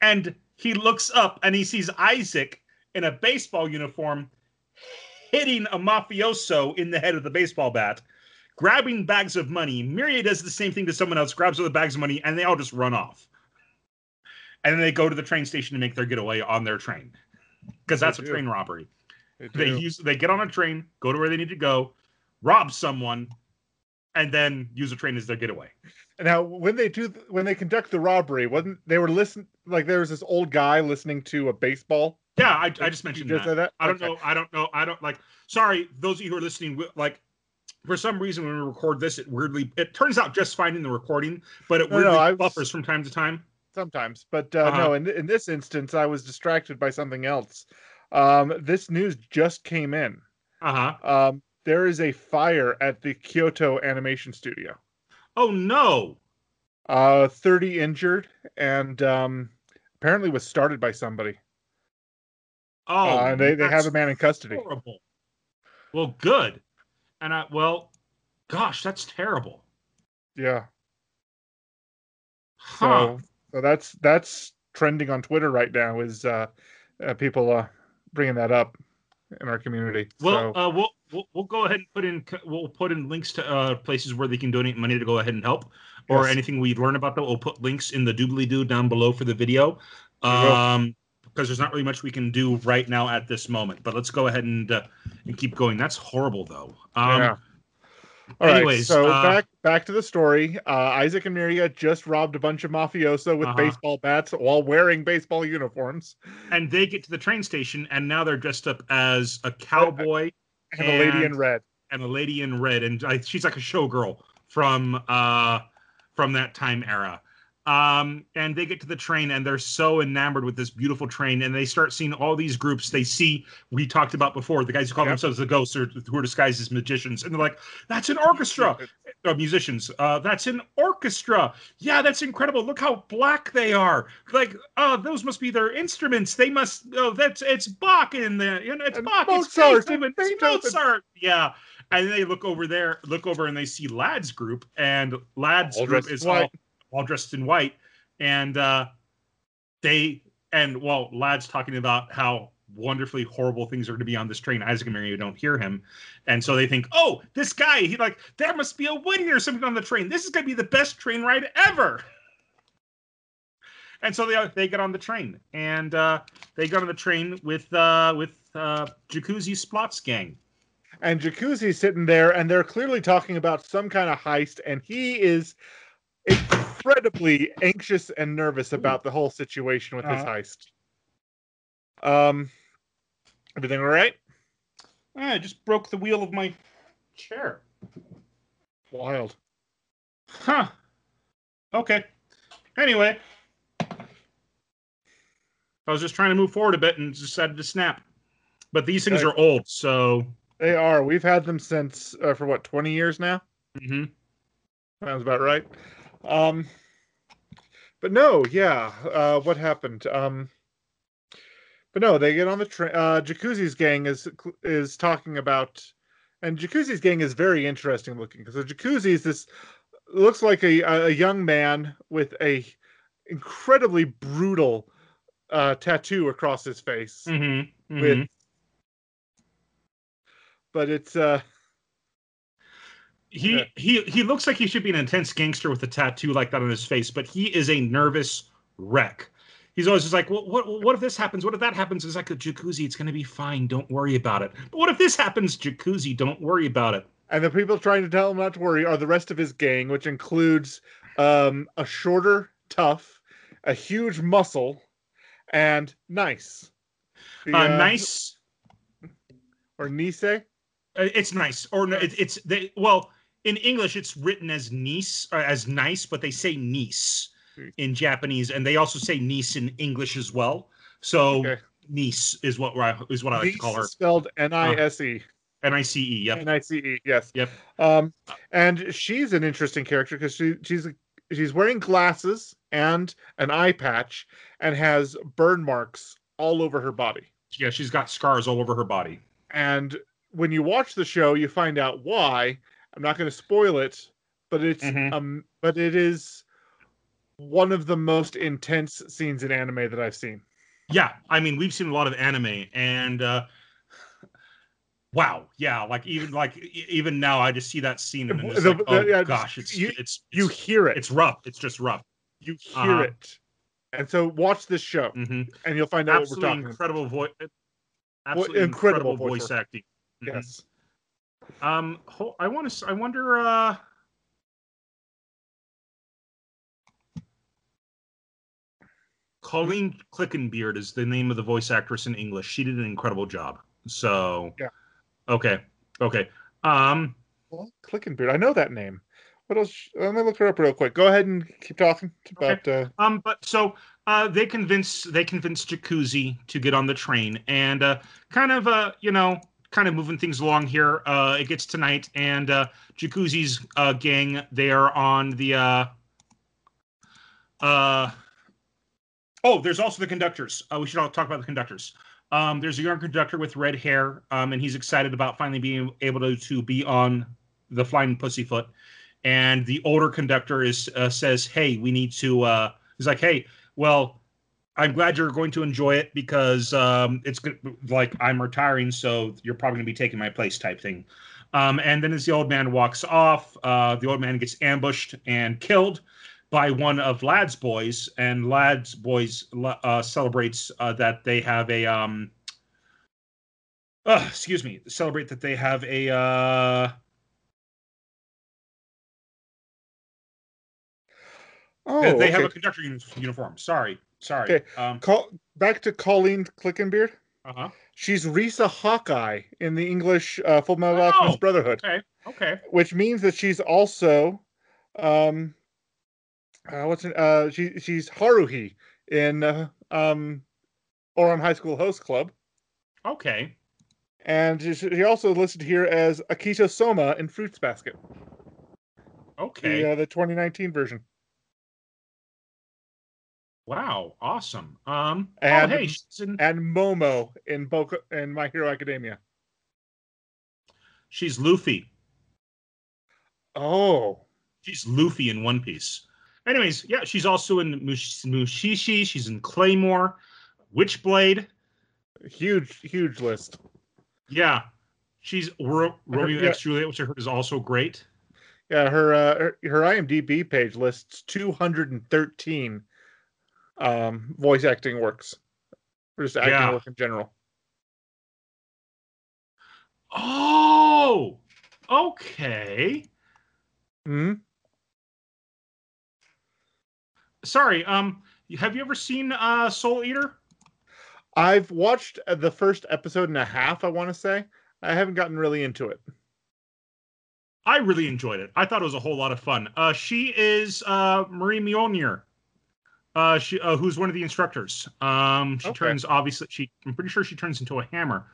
And he looks up and he sees Isaac in a baseball uniform hitting a mafioso in the head with a baseball bat, grabbing bags of money. Miria does the same thing to someone else, grabs other bags of money, and they all just run off. And then they go to the train station to make their getaway on their train. Because that's a do. train robbery. They They use they get on a train, go to where they need to go, rob someone, and then use a train as their getaway. Now, when they do, when they conduct the robbery, wasn't they were listening like there was this old guy listening to a baseball? Yeah, I, I just mentioned just that. that? I don't Okay. know. I don't know. I don't like. Sorry, those of you who are listening. Like, for some reason, when we record this, it weirdly it turns out just fine in the recording, but it No, no, weirdly I was- buffers from time to time. Sometimes, but uh, Uh-huh. no. In in this instance, I was distracted by something else. Um, this news just came in. Uh huh. Um, there is a fire at the Kyoto Animation Studio. Oh no. Uh, 30 injured, and um, apparently was started by somebody. Oh, uh, they, they have a man in custody. horrible. Well, good. And I well, gosh, that's terrible. Yeah. Huh. So, so that's that's trending on Twitter right now. Is uh, uh people uh bringing that up in our community? Well, so, uh, we'll, we'll we'll go ahead and put in we'll put in links to uh, places where they can donate money to go ahead and help, or Yes. anything we learn about that. We'll put links in the doobly doo down below for the video, um, because there's not really much we can do right now at this moment. But let's go ahead and uh, and keep going. That's horrible though. Um, yeah. All right. anyways, so uh, back back to the story. Uh, Isaac and Miria just robbed a bunch of mafioso with Uh-huh. baseball bats while wearing baseball uniforms, And they get to the train station, and now they're dressed up as a cowboy and a lady in red. and a lady in red, and I, she's like a showgirl from uh from that time era. Um, and they get to the train, and they're so enamored with this beautiful train, and they start seeing all these groups. They see we talked about before the guys who call Yep. themselves the ghosts or who are disguised as magicians, and they're like, "That's an orchestra." uh, musicians. Uh, that's an orchestra. Yeah, that's incredible. Look how black they are. Like, oh, those must be their instruments. They must. Oh, that's it's Bach in there. You know, it's And Bach. Mozart it's Beethoven. It's. Mozart. Yeah. And they look over there, look over, and they see Ladd's group, and Ladd's All group is white. all, all dressed in white, and uh, they and well, Ladd's talking about how wonderfully horrible things are going to be on this train. Isaac and Mary don't hear him, and so they think, oh, this guy, he like there must be a Woody or something on the train. This is going to be the best train ride ever. And so they they get on the train, and uh, they get on the train with uh, with uh, Jacuzzi Splot's gang. and Jacuzzi's sitting there, and they're clearly talking about some kind of heist, and he is incredibly anxious and nervous about the whole situation with this Uh-huh. heist. Um, everything all right? I just broke the wheel of my chair. Wild. Huh. Okay. Anyway, I was just trying to move forward a bit and decided to snap. But these things Okay. are old, so. They are. We've had them since uh, for what twenty years now. mhm. Sounds about right. Um, but no, yeah. Uh, what happened? Um, but no, they get on the train. Uh, Jacuzzi's gang is is talking about, and Jacuzzi's gang is very interesting looking because the Jacuzzi is this looks like a a young man with a incredibly brutal uh, tattoo across his face. Mm-hmm. With, mm-hmm. but it's uh, he Yeah. he he looks like he should be an intense gangster with a tattoo like that on his face, but he is a nervous wreck. He's always just like, well, what what if this happens? What if that happens? It's like a jacuzzi. It's gonna be fine. Don't worry about it. But what if this happens? Jacuzzi. Don't worry about it. and the people trying to tell him not to worry are the rest of his gang, which includes um, a shorter, tough, a huge muscle, and nice. The, Uh, nice. or Nice. Uh, It's nice, or no, it, it's they. Well, in English, it's written as niece or as nice, but they say niece Hmm. in Japanese, and they also say niece in English as well. So Okay. niece is what I is what I like to call her. Nice spelled N I S E. N I C E. Yep. N I C E. Yes. Yep. Um, and she's an interesting character because she she's she's wearing glasses and an eye patch and has burn marks all over her body. Yeah, she's got scars all over her body. And when you watch the show, you find out why. I'm not going to spoil it, but it's Mhm. um, but it is one of the most intense scenes in anime that I've seen. Yeah, I mean, we've seen a lot of anime, and uh, wow, yeah, like even like even now, I just see that scene and it's The- like, the- oh gosh, it's you- it's You it's, hear it. it's rough. It's just rough. you hear uh-huh. it. And so watch this show, hmm and you'll find out what we're Absolutely talking about. incredible voice. Absolutely incredible incredible, voice voice acting. Mhm. Yes. Um, I want to. I wonder. uh Colleen Clinkenbeard is the name of the voice actress in English. She did an incredible job. So Yeah. Okay. Okay. Um. Well, Clinkenbeard. I know that name. What else? Let me look her up real quick. Go ahead and keep talking about. Uh, Um. But so uh, they convince they convince Jacuzzi to get on the train and uh, kind of uh you know kind of moving things along here. Uh, it gets tonight and uh, Jacuzzi's uh, gang they are on the uh. Uh. Oh, there's also the conductors. Uh, we should all talk about the conductors. Um, there's a young conductor with red hair, um, and he's excited about finally being able to, to be on the Flying Pussyfoot. And the older conductor is uh, says, "Hey, we need to." Uh, he's like, "Hey, well, I'm glad you're going to enjoy it because um, it's good. Like I'm retiring, so you're probably going to be taking my place, type thing." Um, and then as the old man walks off, uh, the old man gets ambushed and killed by one of Ladd's boys, and Ladd's boys uh, celebrates uh, that they have a um. Uh, excuse me. Celebrate that they have a uh, oh, they, they okay. have a conductor uniform. Sorry, sorry. Okay. Um. Call back to Colleen Clinkenbeard. Uh huh. She's Riza Hawkeye in the English uh, Full Metal Alchemist Oh. Brotherhood, Okay. Okay. which means that she's also, um, uh, what's it, uh, she she's Haruhi in uh, um, Ouran High School Host Club, Okay. and she- she also listed here as Akito Soma in Fruits Basket, Okay. the uh, the 2019 version. Wow. Awesome. Um. And- oh, hey, she's in, and Momo in Boca in My Hero Academia. she's Luffy. Oh, She's Luffy in One Piece. Anyways, yeah, she's also in Mush- Mushishi. She's in Claymore, Witchblade. huge, huge list. Yeah, she's Ro- Romeo yeah. X Juliet, which I heard is also great. Yeah, her uh, her, her IMDb page lists 213 um, voice acting works, or just acting Yeah. work in general. Oh, okay. hmm Sorry. Um, have you ever seen uh Soul Eater? I've watched uh, the first episode and a half. I want to say I haven't gotten really into it. I really enjoyed it. I thought it was a whole lot of fun. Uh, she is uh, Marie Mjolnir, uh, she, uh, who's one of the instructors. Um, she Okay. turns obviously. She, I'm pretty sure she turns into a hammer.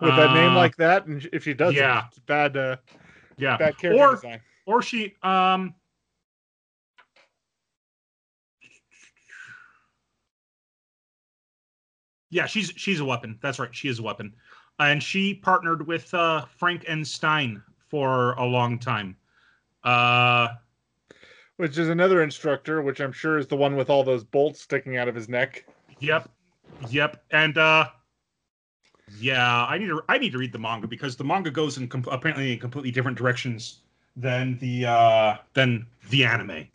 With that name Uh, like that, and if she doesn't, yeah. bad, uh, Yeah, bad character Or- design. or she. Um, yeah, she's she's a weapon. That's right. She is a weapon, and she partnered with uh, Franken Stein for a long time. Uh, which is another instructor, which I'm sure is the one with all those bolts sticking out of his neck. Yep, yep, and uh, yeah, I need to I need to read the manga because the manga goes in com- apparently in completely different directions than the uh than the anime.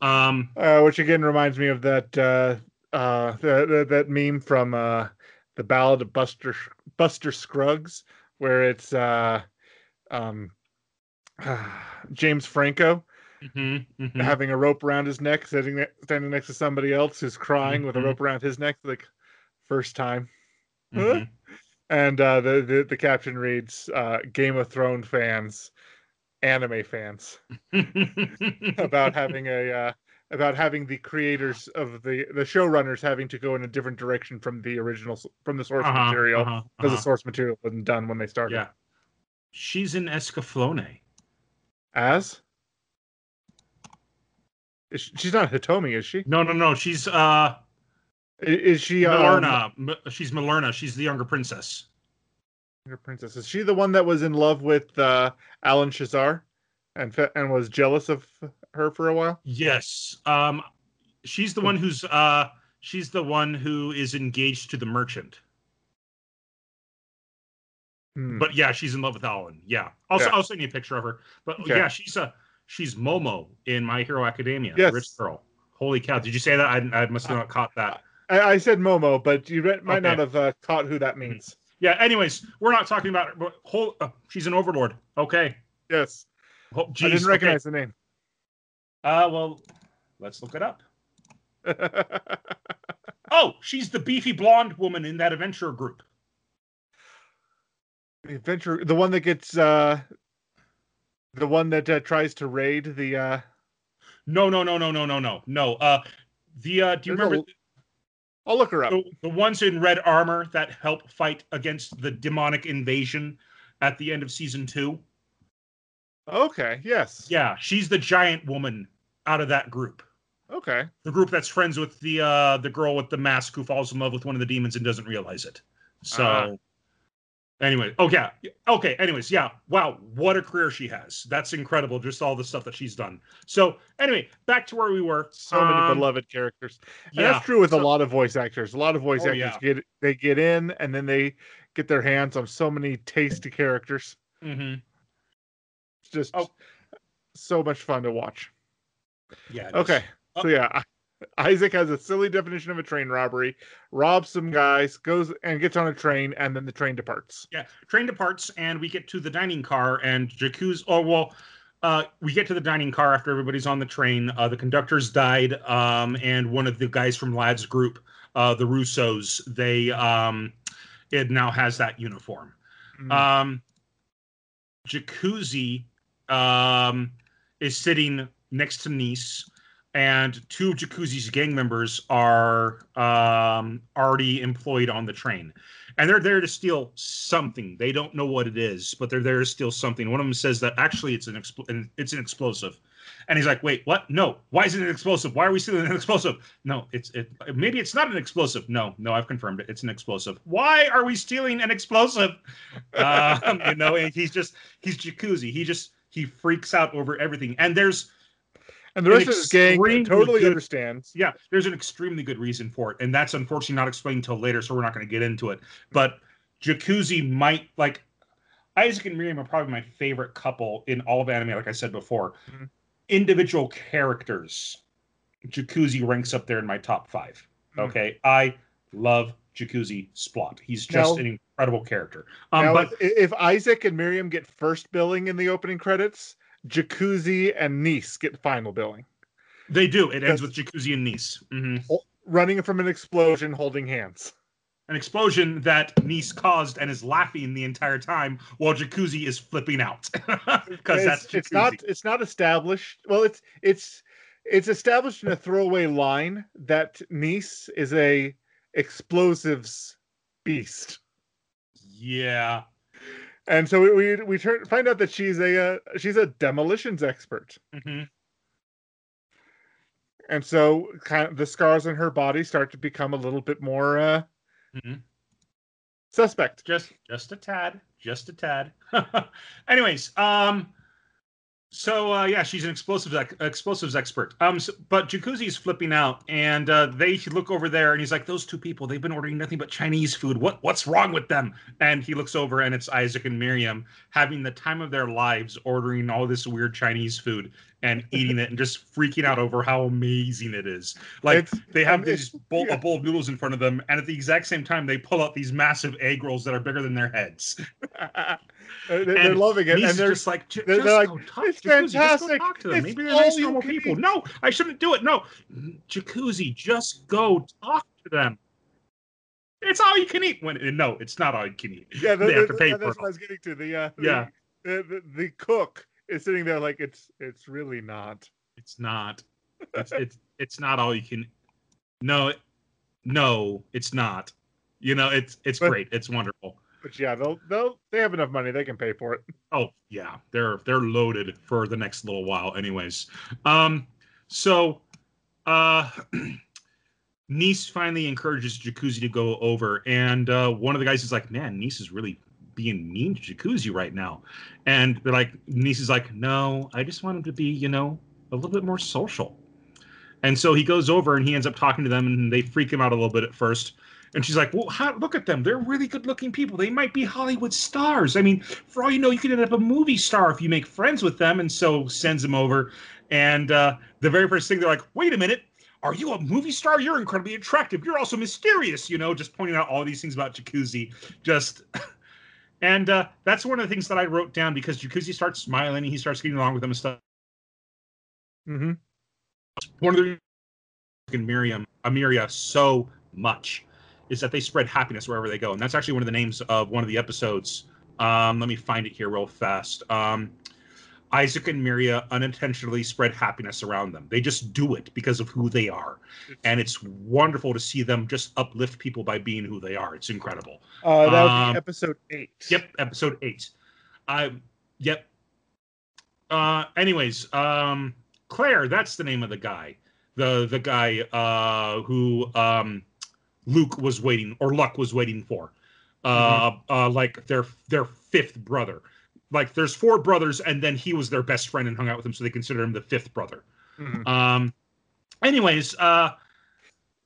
Um, Uh, which again reminds me of that uh, uh, the, the, that meme from uh, the Ballad of Buster Buster Scruggs, where it's uh, um, James Franco mhm, mhm. having a rope around his neck, sitting standing next to somebody else who's crying with a Mhm. rope around his neck, like first time. mhm. And uh, the, the the caption reads, uh, "Game of Thrones fans, anime fans." about having a uh, about having the creators of the the showrunners having to go in a different direction from the original from the source Uh-huh, material uh-huh, because uh-huh. the source material wasn't done when they started. Yeah. She's in Escaflowne. As she's not Hitomi, is she? No, no, no. She's uh Is she um, Millerna. M- she's Millerna. She's the younger princess. Your princess is she the one that was in love with uh, Allen Schezar and and was jealous of her for a while? Yes. Um she's the one who's uh she's the one who is engaged to the merchant. Hmm. But yeah, she's in love with Allen. Yeah. I'll Yeah. I'll send you a picture of her. But Okay. yeah, she's a she's Momo in My Hero Academia. Yes. Rich girl. Holy cow! Did you say that? I, I must have not caught that. I, I said Momo, but you might Okay. not have uh, caught who that means. Yeah. Anyways, we're not talking about but whole. Uh, she's an overlord. Okay. Yes, Oh, I didn't okay. recognize the name. Uh, well, let's look it up. Oh, she's the beefy blonde woman in that adventure group. The adventure, the one that gets, uh, the one that uh, tries to raid the. Uh, No, no, no, no, no, no, no, no. Uh, the uh, do you There's remember I'll look her up. the, the ones in red armor that help fight against the demonic invasion at the end of season two? Okay. Yes. Yeah, she's the giant woman out of that group. Okay. The group that's friends with the uh the girl with the mask who falls in love with one of the demons and doesn't realize it. So Ah. Anyway, oh yeah. Okay, anyways, yeah. Wow, what a career she has. That's incredible, just all the stuff that she's done. So anyway, back to where we were. So many Um, beloved characters. And Yeah. that's true with so- a lot of voice actors. A lot of voice Oh, actors yeah. get they get in and then they get their hands on so many tasty characters. Mm-hmm. It's just Oh. so much fun to watch. Yeah. Okay. Oh. So yeah, Isaac has a silly definition of a train robbery, robs some guys, goes and gets on a train, and then the train departs. Yeah, train departs, and we get to the dining car, and Jacuzzi. Oh well, uh, we get to the dining car after everybody's on the train. Uh, the conductor's died, um, and one of the guys from Ladd's group, uh, the Russos, they um, it now has that uniform. Mm. Um, Jacuzzi um, is sitting next to Nice, and two of Jacuzzi's gang members are um, already employed on the train. And they're there to steal something. They don't know what it is, but they're there to steal something. One of them says that actually it's an expl- it's an explosive, and he's like, "Wait, what? No, why is it an explosive? Why are we stealing an explosive? No, it's it. Maybe it's not an explosive. No, no, I've confirmed it. It's an explosive. Why are we stealing an explosive? um, you know, he's just he's jacuzzi. He just he freaks out over everything. And there's and the rest of his gang totally good- understands. yeah, there's an extremely good reason for it, and that's unfortunately not explained until later, so we're not going to get into it. But Jacuzzi might like Isaac and Miriam are probably my favorite couple in all of anime. Like I said before, Mhm. individual characters, Jacuzzi ranks up there in my top five. Mhm. Okay, I love Jacuzzi Splot. He's just Now- an incredible character. Um, but if, if Isaac and Miriam get first billing in the opening credits, Jacuzzi and Nice get final billing, they do. It ends with Jacuzzi and Nice. hmm running from an explosion, holding hands. an explosion that Nice caused and is laughing the entire time while Jacuzzi is flipping out because that's Jacuzzi. it's not it's not established. Well, it's it's it's established in a throwaway line that Nice is a explosives beast. Yeah, And so we we, we turn, find out that she's a uh, she's a demolitions expert, hmm and so kind of the scars on her body start to become a little bit more uh, Mhm. suspect. just just a tad, just a tad. Anyways, um, So uh, yeah, she's an explosives ex- explosives expert. Um, so, but Jacuzzi's flipping out, and uh, they look over there, and he's like, "Those two people, they've been ordering nothing but Chinese food. What what's wrong with them?" And he looks over, and it's Isaac and Miriam having the time of their lives, ordering all this weird Chinese food and eating it, and just freaking out over how amazing it is. Like It's- they have this bowl, yeah. a bowl of noodles in front of them, and at the exact same time, they pull out these massive egg rolls that are bigger than their heads. they're, loving it, and they're just like, "J- they're- just they're like, "It's Jacuzzi, just go fantastic. talk to them. It's Maybe they're all nice, normal people. eat." No, I shouldn't do it. No, Jacuzzi, just go talk to them. It's all you can eat. When no, it's not all you can eat. yeah, the, they have to pay the- for that's it. what I was getting to. The uh, Yeah. the, the, the cook is sitting there like it's it's really not. It's not. It's it's it's not all you can. No, no, it's not. You know, it's it's But- great. It's wonderful. But yeah, they'll they'll they have enough money they can pay for it. Oh yeah, they're they're loaded for the next little while, anyways. Um, so, uh, Nice finally encourages Jacuzzi to go over, and uh, one of the guys is like, "Man, Nice is really being mean to Jacuzzi right now," and they're like, Nice is like, "No, I just want him to be, you know, a little bit more social." And so he goes over and he ends up talking to them, and they freak him out a little bit at first. And she's like, "Well, how, look at them. They're really good-looking people. They might be Hollywood stars. I mean, for all you know, you could end up a movie star if you make friends with them." And so sends him over. And uh, the very first thing they're like, "Wait a minute, are you a movie star? You're incredibly attractive. You're also mysterious." You know, just pointing out all these things about Jacuzzi. Just, and uh, that's one of the things that I wrote down because Jacuzzi starts smiling and he starts getting along with them and stuff. Mm-hmm. One of the and Miriam, Amiria, so much is that they spread happiness wherever they go, and that's actually one of the names of one of the episodes. Um, let me find it here real fast. Um, Isaac and Miria unintentionally spread happiness around them. They just do it because of who they are, and it's wonderful to see them just uplift people by being who they are. It's incredible. Uh, that would Um, be episode eight. Yep, episode eight. I, yep. Uh, anyways, um, Claire, that's the name of the guy. The the guy uh, who um, Luke was waiting or Luck was waiting for. Uh, uh, like their their fifth brother. Like there's four brothers, and then he was their best friend and hung out with them, so they consider him the fifth brother. Mhm. Um, anyways, uh,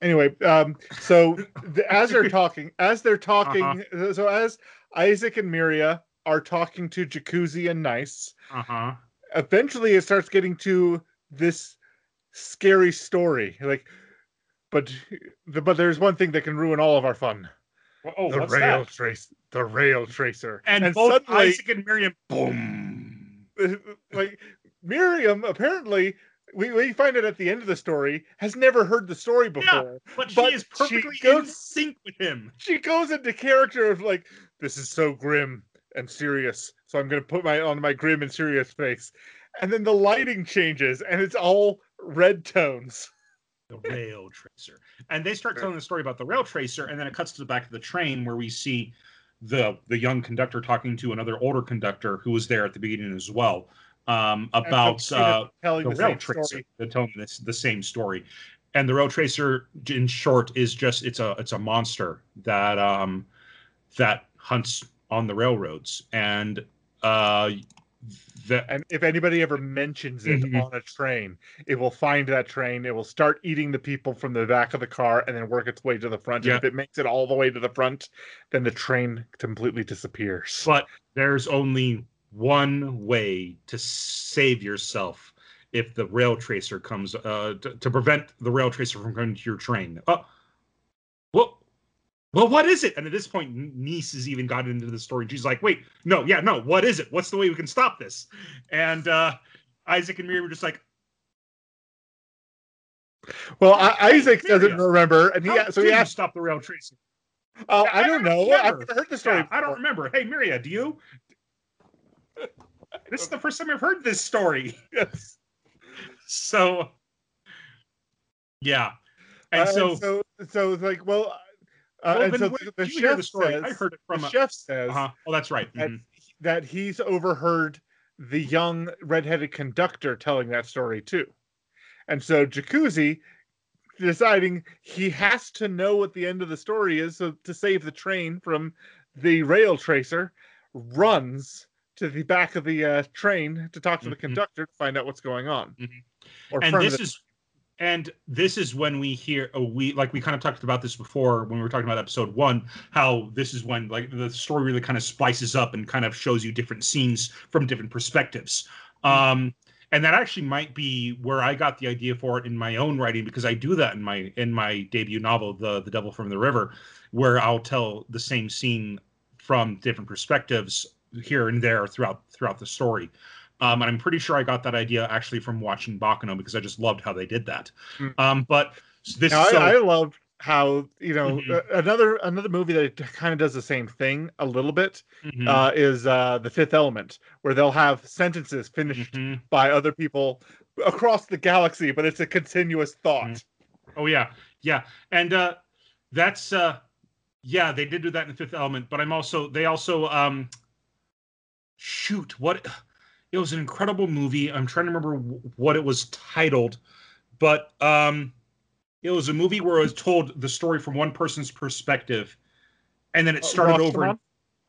Anyway, um, so the, as they're talking, as they're talking, Uh-huh. so as Isaac and Miria are talking to Jacuzzi and Nice, uh huh. eventually it starts getting to this scary story. Like, but the, but there's one thing that can ruin all of our fun: Oh, the what's rail that? trace, the rail tracer, And, both suddenly, Isaac and Miriam, boom. like Miriam, apparently. We, we find it at the end of the story has never heard the story before. But she But is she perfectly in sync with him. she goes into character of like this is so grim and serious so i'm going to put my on my grim and serious face and then the lighting changes and it's all red tones The rail tracer. And they start telling the story about the rail tracer, and then it cuts to the back of the train where we see the the young conductor talking to another older conductor who was there at the beginning as well. Um, about uh, telling the the, rail same tracer. story They're telling this the same story. And the rail tracer, in short, is just it's a it's a monster that um that hunts on the railroads. And uh that and if anybody ever mentions it Mhm. on a train it will find that train it will start eating the people from the back of the car and then work its way to the front Yeah. and if it makes it all the way to the front then the train completely disappears but there's only one way to save yourself if the rail tracer comes uh to, to prevent the rail tracer from coming to your train uh well well what is it? And at this point niece has even gotten into the story. And she's like wait no yeah no what is it? What's the way we can stop this? And uh isaac and miriam were just like well I, isaac doesn't remember and he so he asked stop the rail tracer oh I i don't don't know. I've never. heard the story Yeah, I don't remember. Hey, Miria, do you? This is the first time I've heard this story. yes. So, yeah. And Uh, so, so so it's like well, uh, well, and so the, the chef the story? says, I heard it from the a, chef says uh-huh. Oh, that's right. that, mhm. that he's overheard the young redheaded conductor telling that story too, and so Jacuzzi deciding he has to know what the end of the story is so to save the train from the rail tracer runs to the back of the uh, train to talk to the Mhm. conductor to find out what's going on. Mhm. Or and this is and this is when we hear uh, we like we kind of talked about this before when we were talking about episode one how this is when like the story really kind of splices up and kind of shows you different scenes from different perspectives. Um and that actually might be where i got the idea for it in my own writing because i do that in my in my debut novel the the devil from the river where i'll tell the same scene from different perspectives here and there throughout throughout the story um, and I'm pretty sure I got that idea actually from watching Baccano because I just loved how they did that. Mm. Um, but this Now, so, I, I love how you know Mhm. uh, another another movie that kind of does the same thing a little bit Mhm, uh, is uh, the Fifth Element, where they'll have sentences finished mhm. by other people across the galaxy, but it's a continuous thought. Mhm. Oh yeah, yeah, and uh, that's uh, yeah, they did do that in the Fifth Element. But I'm also they also um, shoot what it was an incredible movie. I'm trying to remember wh- what it was titled, but um, it was a movie where it was told the story from one person's perspective, and then it started over. Rashomon?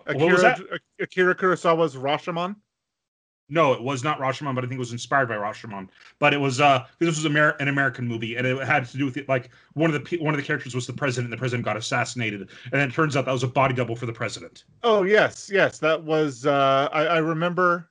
What was Akira, Akira Kurosawa's Rashomon. No, it was not Rashomon, but I think it was inspired by Rashomon. But it was uh this was Amer- an American movie, and it had to do with it. Like one of the pe- one of the characters was the president, and the president got assassinated, and then it turns out that was a body double for the president. Oh yes, yes, that was. Uh, I, I remember.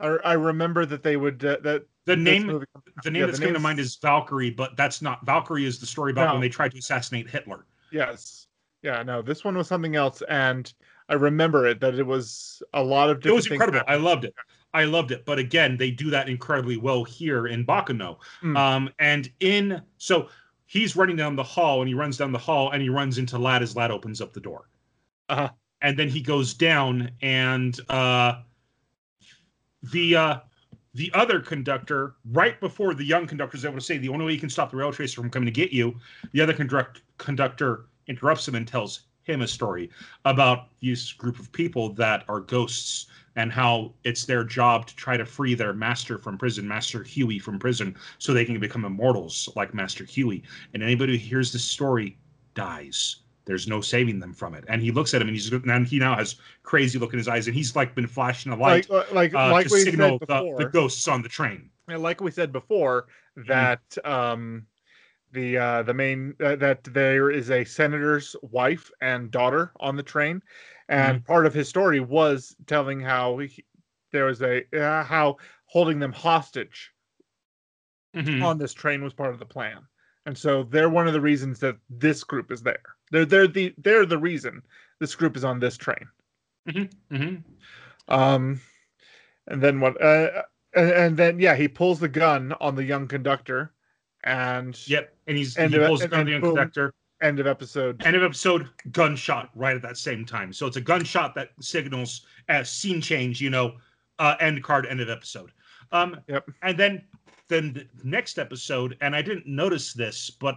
I, I remember that they would uh, that The name movie- the name yeah, that's coming to mind is Valkyrie, but that's not Valkyrie. Is the story about No. when they tried to assassinate Hitler? Yes. Yeah. No, this one was something else, and I remember it that it was a lot of It different. was things incredible. I loved it. I loved it. But again, they do that incredibly well here in Baccano. Mm. Um, and in so he's running down the hall, and he runs down the hall, and he runs into Ladd as Ladd opens up the door. Uh-huh. And then he goes down, and uh, the uh, the other conductor, right before the young conductor is able to say, "The only way you can stop the rail tracer from coming to get you," the other conduct- conductor interrupts him and tells him a story about this group of people that are ghosts and how it's their job to try to free their master from prison, Master Huey from prison, so they can become immortals like Master Huey. And anybody who hears this story dies. There's no saving them from it. And he looks at him and he's and he now has crazy look in his eyes and he's like been flashing a light like like uh, like to we signal said the, before. the ghosts on the train. and like we said before that um the uh the main uh, that there is a senator's wife and daughter on the train and part of his story was telling how he, there was a uh, how holding them hostage Mhm. on this train was part of the plan and so they're one of the reasons that this group is there they're they're the they're the reason this group is on this train Mhm. um and then what uh and, and then yeah he pulls the gun on the young conductor and Yep. And he's And he pulls the gun on the young boom. conductor. end of episode End of episode, gunshot right at that same time. So it's a gunshot that signals as scene change, you know, uh, end card, end of episode. Um, Yep. And then then the next episode, and I didn't notice this, but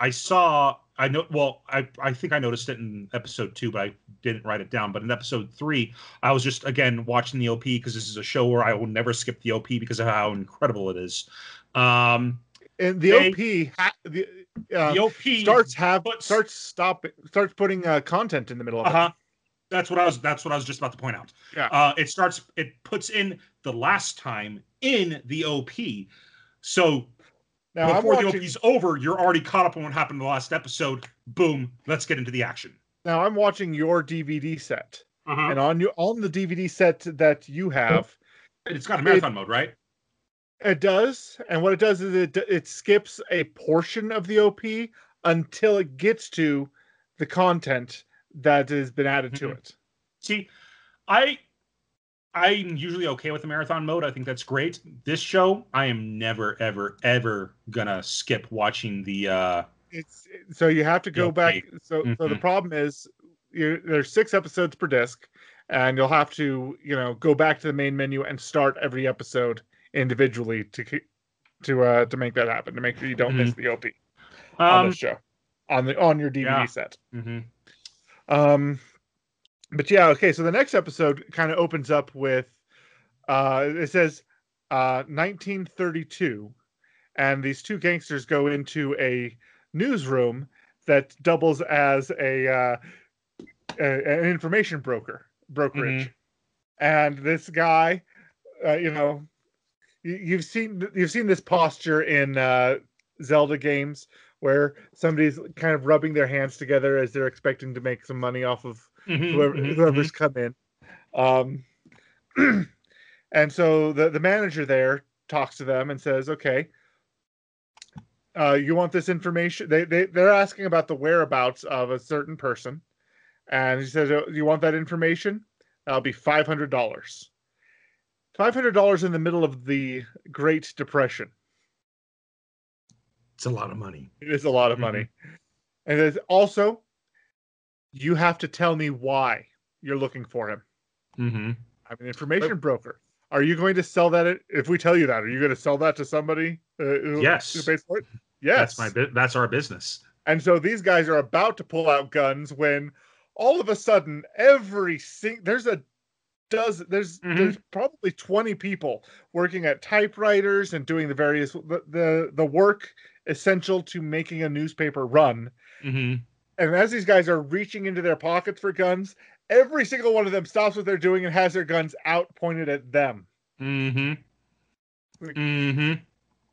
I saw I know well, I I think I noticed it in episode two, but I didn't write it down. But in episode three, I was just again watching the OP because this is a show where I will never skip the OP because of how incredible it is. Um, and the they- op ha- the, uh, the OP starts have puts- starts stopping starts putting uh, content in the middle of Uh-huh. That's what I was. That's what I was just about to point out. Yeah. Uh, it starts. It puts in the last time in the OP. So it now before the watching OP's over, you're already caught up on what happened in the last episode. Boom. Let's get into the action. now i'm watching your dvd set Uh-huh. and on you on the dvd set that you have It's got a marathon mode, right? It does, and what it does is it it skips a portion of the OP until it gets to the content that has been added to Mhm. it. See, I I'm usually okay with the marathon mode. I think that's great. This show, I am never, ever, ever gonna skip watching the. uh It's so you have to go back. So so the Mhm. problem is you, there's six episodes per disc, and you'll have to you know go back to the main menu and start every episode individually to to uh to make that happen to make sure you don't miss the OP on the show on the on your DVD Yeah. set. mhm. Um, but yeah, okay. So the next episode kind of opens up with, uh, it says, uh, 1932, and these two gangsters go into a newsroom that doubles as a, uh, a an information broker brokerage. and this guy, uh, you know, you, you've seen you've seen this posture in uh, Zelda games where somebody's kind of rubbing their hands together as they're expecting to make some money off of Mhm, whoever, mhm, whoever's come in. Um, and so the, the manager there talks to them and says, okay, uh, you want this information? They, they, they're asking about the whereabouts of a certain person. And he says, "Oh, you want that information? That'll be $500. $500 in the middle of the Great Depression. It's a lot of money. It is a lot of money. And there's also, you have to tell me why you're looking for him. Mm-hmm. I'm an information broker. Are you going to sell that? If we tell you that, are you going to sell that to somebody? Uh, Yes. who pays for it? Yes. That's my that's our business. And so these guys are about to pull out guns when all of a sudden every sing there's a does there's Mhm. there's probably 20 people working at typewriters and doing the various the, the the work essential to making a newspaper run. Mm-hmm. And as these guys are reaching into their pockets for guns, every single one of them stops what they're doing and has their guns out pointed at them. Mm-hmm. Mm-hmm.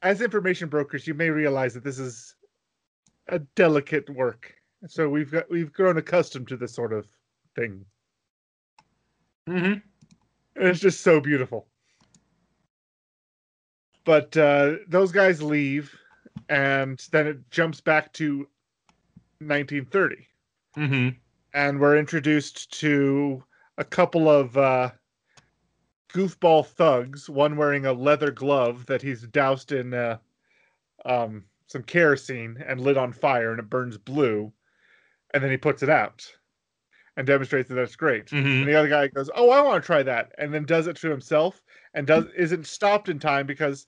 As information brokers, you may realize that this is a delicate work. So we've got we've grown accustomed to this sort of thing. Mm-hmm. It's just so beautiful. But uh, those guys leave, and then it jumps back to 1930. Mm-hmm. and we're introduced to a couple of uh, goofball thugs. One wearing a leather glove that he's doused in uh, um, some kerosene and lit on fire, and it burns blue. And then he puts it out and demonstrates that that's great. Mm-hmm. And the other guy goes, "Oh, I want to try that," and then does it to himself and does isn't stopped in time because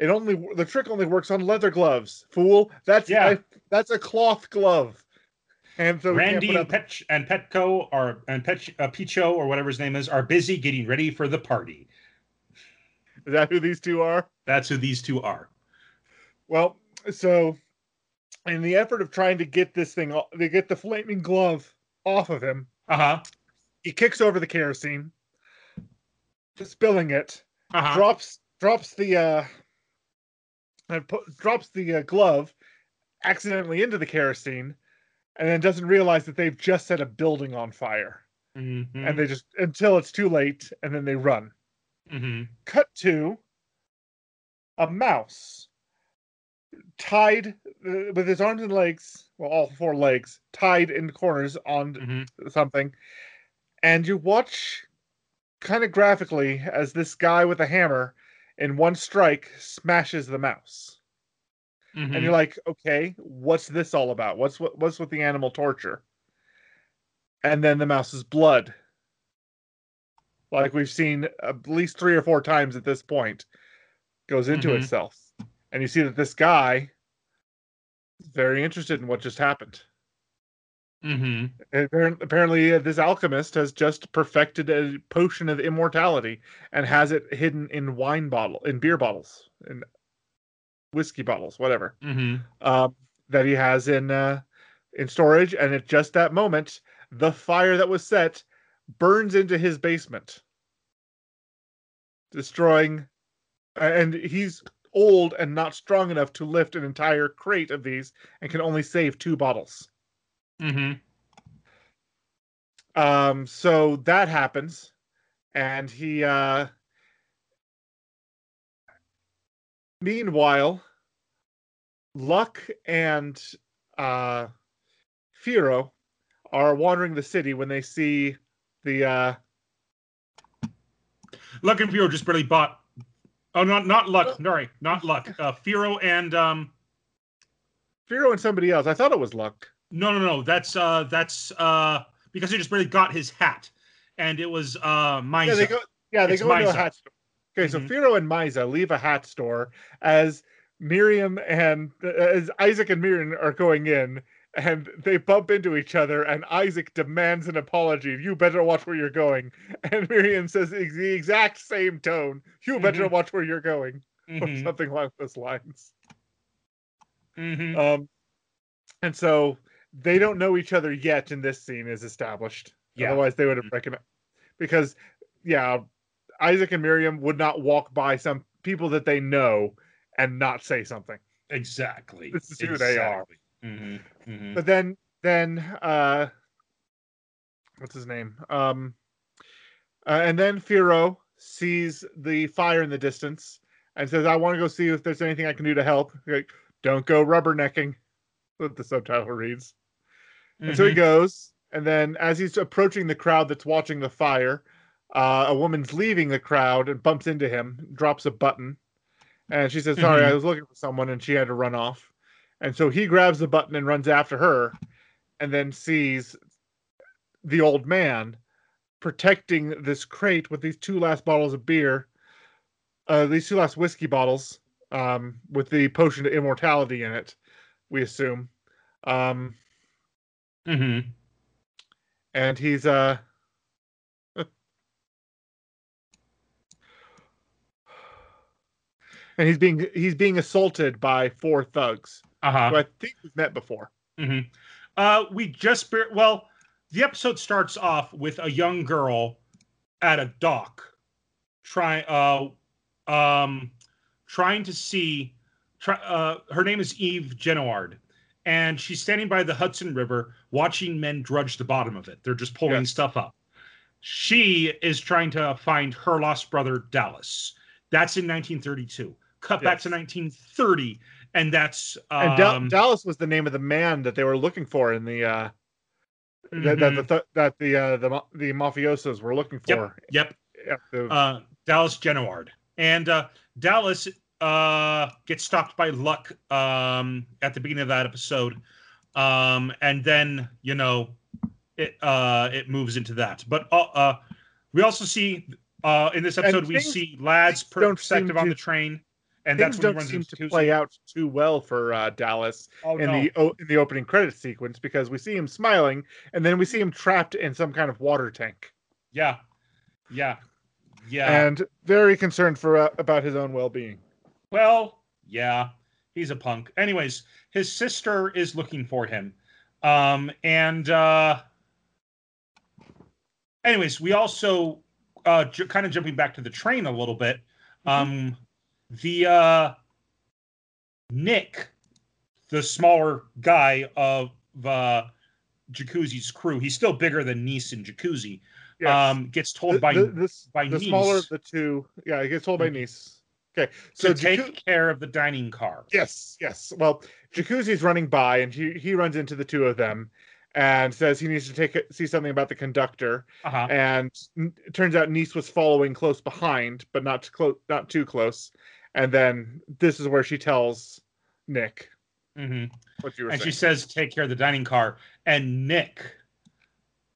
it only the trick only works on leather gloves. Fool, that's Yeah. a, that's a cloth glove. And so Randy and up- Pet and Petco are and Pet uh, Picho or whatever his name is are busy getting ready for the party. Is that who these two are? That's who these two are. Well, so in the effort of trying to get this thing, to get the flaming glove off of him, Uh huh. he kicks over the kerosene, spilling it, Uh huh. drops drops the uh, and drops the uh, glove accidentally into the kerosene, and then doesn't realize that they've just set a building on fire, Mm-hmm. and they just until it's too late, and then they run. mm-hmm. cut to a mouse tied uh, with his arms and legs, well, all four legs tied in corners on Mm-hmm. something, and you watch kind of graphically as this guy with a hammer in one strike smashes the mouse. Mm-hmm. And you're like, okay, what's this all about? What's what what's with the animal torture? And then the mouse's blood. Like we've seen at least three or four times at this point, goes into Mhm. itself. And you see that this guy is very interested in what just happened. Mm-hmm. Apparently, uh, this alchemist has just perfected a potion of immortality and has it hidden in wine bottle, in beer bottles, in whiskey bottles, whatever Mm-hmm. um, that he has in uh, in storage, and at just that moment, the fire that was set burns into his basement, destroying. And he's old and not strong enough to lift an entire crate of these, and can only save two bottles. Mm-hmm. Um, so that happens, and he. Uh, meanwhile, Luck and uh, Firo are wandering the city when they see the. Uh, Luck and Firo just barely bought. Oh, not not Luck. Sorry, not Luck. Uh, Firo and um. Firo and somebody else. I thought it was Luck. No, no, no. That's uh, that's uh, because he just barely got his hat, and it was uh, Maiza. Yeah, they go. Yeah, they It's go into a hat store. Okay, so Mhm. Firo and Maiza leave a hat store as Miriam and as Isaac and Miriam are going in, and they bump into each other, and Isaac demands an apology. You better watch where you're going. And Miriam says the exact same tone. You better Mhm. watch where you're going, or Mhm, something along those lines. mhm. Um, and so they don't know each other yet in this scene is established. Yeah. Otherwise, they would have recognized because yeah, Isaac and Miriam would not walk by some people that they know and not say something. Exactly. This is who they are. Mm-hmm. Mm-hmm. But then, then, uh, what's his name? Um, uh, and then Firo sees the fire in the distance and says, "I want to go see if there's anything I can do to help." Like, don't go rubbernecking. What the subtitle reads. And so he Mhm. goes, and then as he's approaching the crowd that's watching the fire, uh, a woman's leaving the crowd and bumps into him, drops a button, and she says, "Sorry, I was looking for someone," and she had to run off. And so he grabs the button and runs after her, and then sees the old man protecting this crate with these two last bottles of beer, uh, these two last whiskey bottles, um, with the potion to immortality in it. We assume. Um, Mhm. and he's uh and he's being he's being assaulted by four thugs Uh-huh. who I think we've met before. hmm Uh, we just well, the episode starts off with a young girl at a dock, trying uh um trying to see. Try, uh, her name is Eve Genoard, and she's standing by the Hudson River watching men drudge the bottom of it. They're just pulling Yes. stuff up. She is trying to find her lost brother Dallas. That's in 1932. Cut back to 1930, and that's um, And Dal- Dallas was the name of the man that they were looking for in the uh that, that the mhm. that the uh the the mafiosos were looking for. Yep. at the- uh, Dallas Genoard. And uh, Dallas uh, gets stopped by Luck um, at the beginning of that episode. Um, and then, you know, it uh, it moves into that. But uh, uh, we also see uh, in this episode, we see Ladd's perspective on to- the train. And that's when he don't runs seem into to play out too well for uh, Dallas Oh, in no. the o- in the opening credit sequence because we see him smiling and then we see him trapped in some kind of water tank Yeah. Yeah. Yeah. and very concerned for uh, about his own well-being. Well, yeah, he's a punk. Anyways, his sister is looking for him. Um, and uh anyways, we also uh kind of jumping back to the train a little bit. Um the uh Nick, the smaller guy of uh Jacuzzi's crew, he's still bigger than Nice and Jacuzzi. Yes. Um, gets told the, by the, this- by the smaller of the two, yeah, he gets told by Mhm. Nice. Okay, so take Jacu- care of the dining car. Yes, yes. Well, Jacuzzi's running by, and he he runs into the two of them, and says he needs to take a- see something about the conductor. Uh-huh. And n- it turns out Nice was following close behind, but not too close, not too close. And then this is where she tells Nick hmm what you were and saying. she says take care of the dining car and nick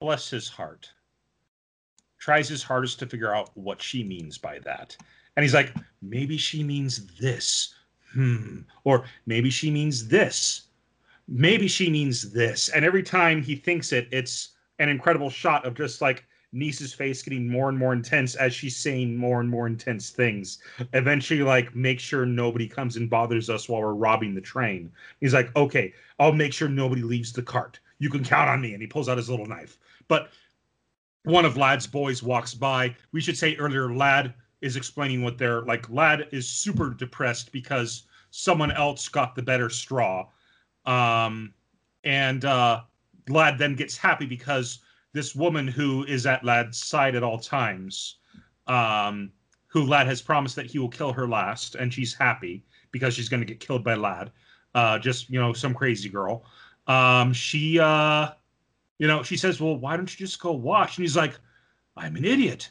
bless his heart tries his hardest to figure out what she means by that and he's like maybe she means this hmm or maybe she means this maybe she means this and every time he thinks it it's an incredible shot of just like Nice's face getting more and more intense as she's saying more and more intense things eventually like make sure nobody comes and bothers us while we're robbing the train He's like, okay, I'll make sure nobody leaves the cart. You can count on me. And he pulls out his little knife. But one of Ladd's boys walks by. We should say earlier, Ladd is explaining what they're like. Ladd is super depressed because someone else got the better straw. Um, and uh, Ladd then gets happy because this woman who is at Ladd's side at all times, um, who Ladd has promised that he will kill her last, and she's happy because she's going to get killed by Ladd uh, just you know some crazy girl. Um, she, uh, you know, she says, "Well, why don't you just go watch?" And he's like, "I'm an idiot.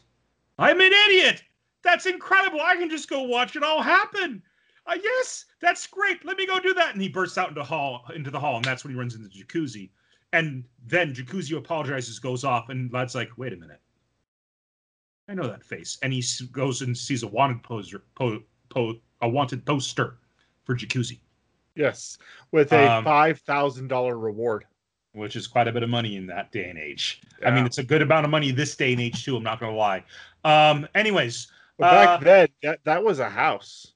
I'm an idiot. That's incredible. I can just go watch it all happen. Uh, yes, that's great. Let me go do that." And he bursts out into hall into the hall, and that's when he runs into jacuzzi. And then Jacuzzi apologizes, goes off, and Ladd's like, "Wait a minute." I know that face, and he goes and sees a wanted poster, po, po, a wanted poster for Jacuzzi. yes, with a Um, five thousand dollar reward. which is quite a bit of money in that day and age. I mean, it's a good amount of money this day and age too. I'm not gonna lie. Um, anyways, But back uh, then, that, that was a house.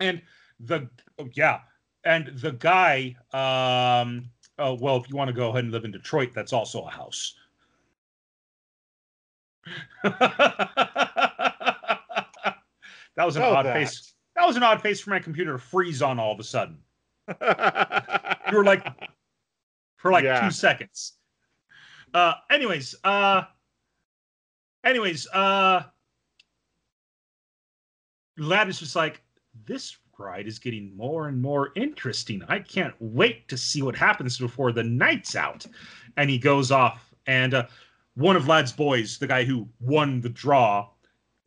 and the oh, yeah, and the guy. Um, oh well, if you want to go ahead and live in Detroit, that's also a house. that was an Oh, odd that. face. That was an odd face for my computer to freeze on all of a sudden. You were like for like Yeah. two seconds. Uh anyways, uh anyways, uh Ladd is just like, this ride is getting more and more interesting. I can't wait to see what happens before the night's out. And he goes off, and uh, one of Ladd's boys, the guy who won the draw,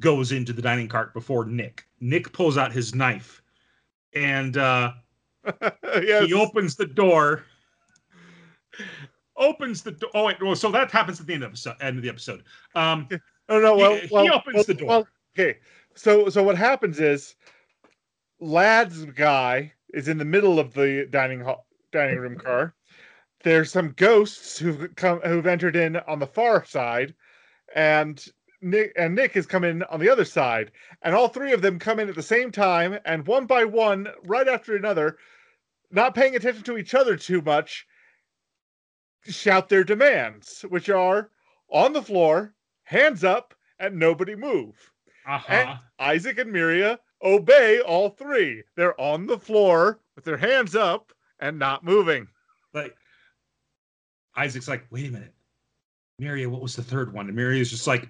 goes into the dining cart before Nick. Nick pulls out his knife, and uh, yes. he opens the door. Opens the door. Oh wait, well, so that happens at the end of the episode. End of the episode. Um, Oh no! Well, He- he opens well, the door. well, okay, so so what happens is, Ladd's guy is in the middle of the dining hall, dining room car. There's some ghosts who've come who've entered in on the far side, and Nick and Nick has come in on the other side, and all three of them come in at the same time, and one by one, right after another, not paying attention to each other too much, shout their demands, which are on the floor, hands up, and nobody move. Uh-huh. Isaac and Miria obey all three. They're on the floor with their hands up and not moving. like Isaac's like, wait a minute, Miria, what was the third one? And Miria's just like,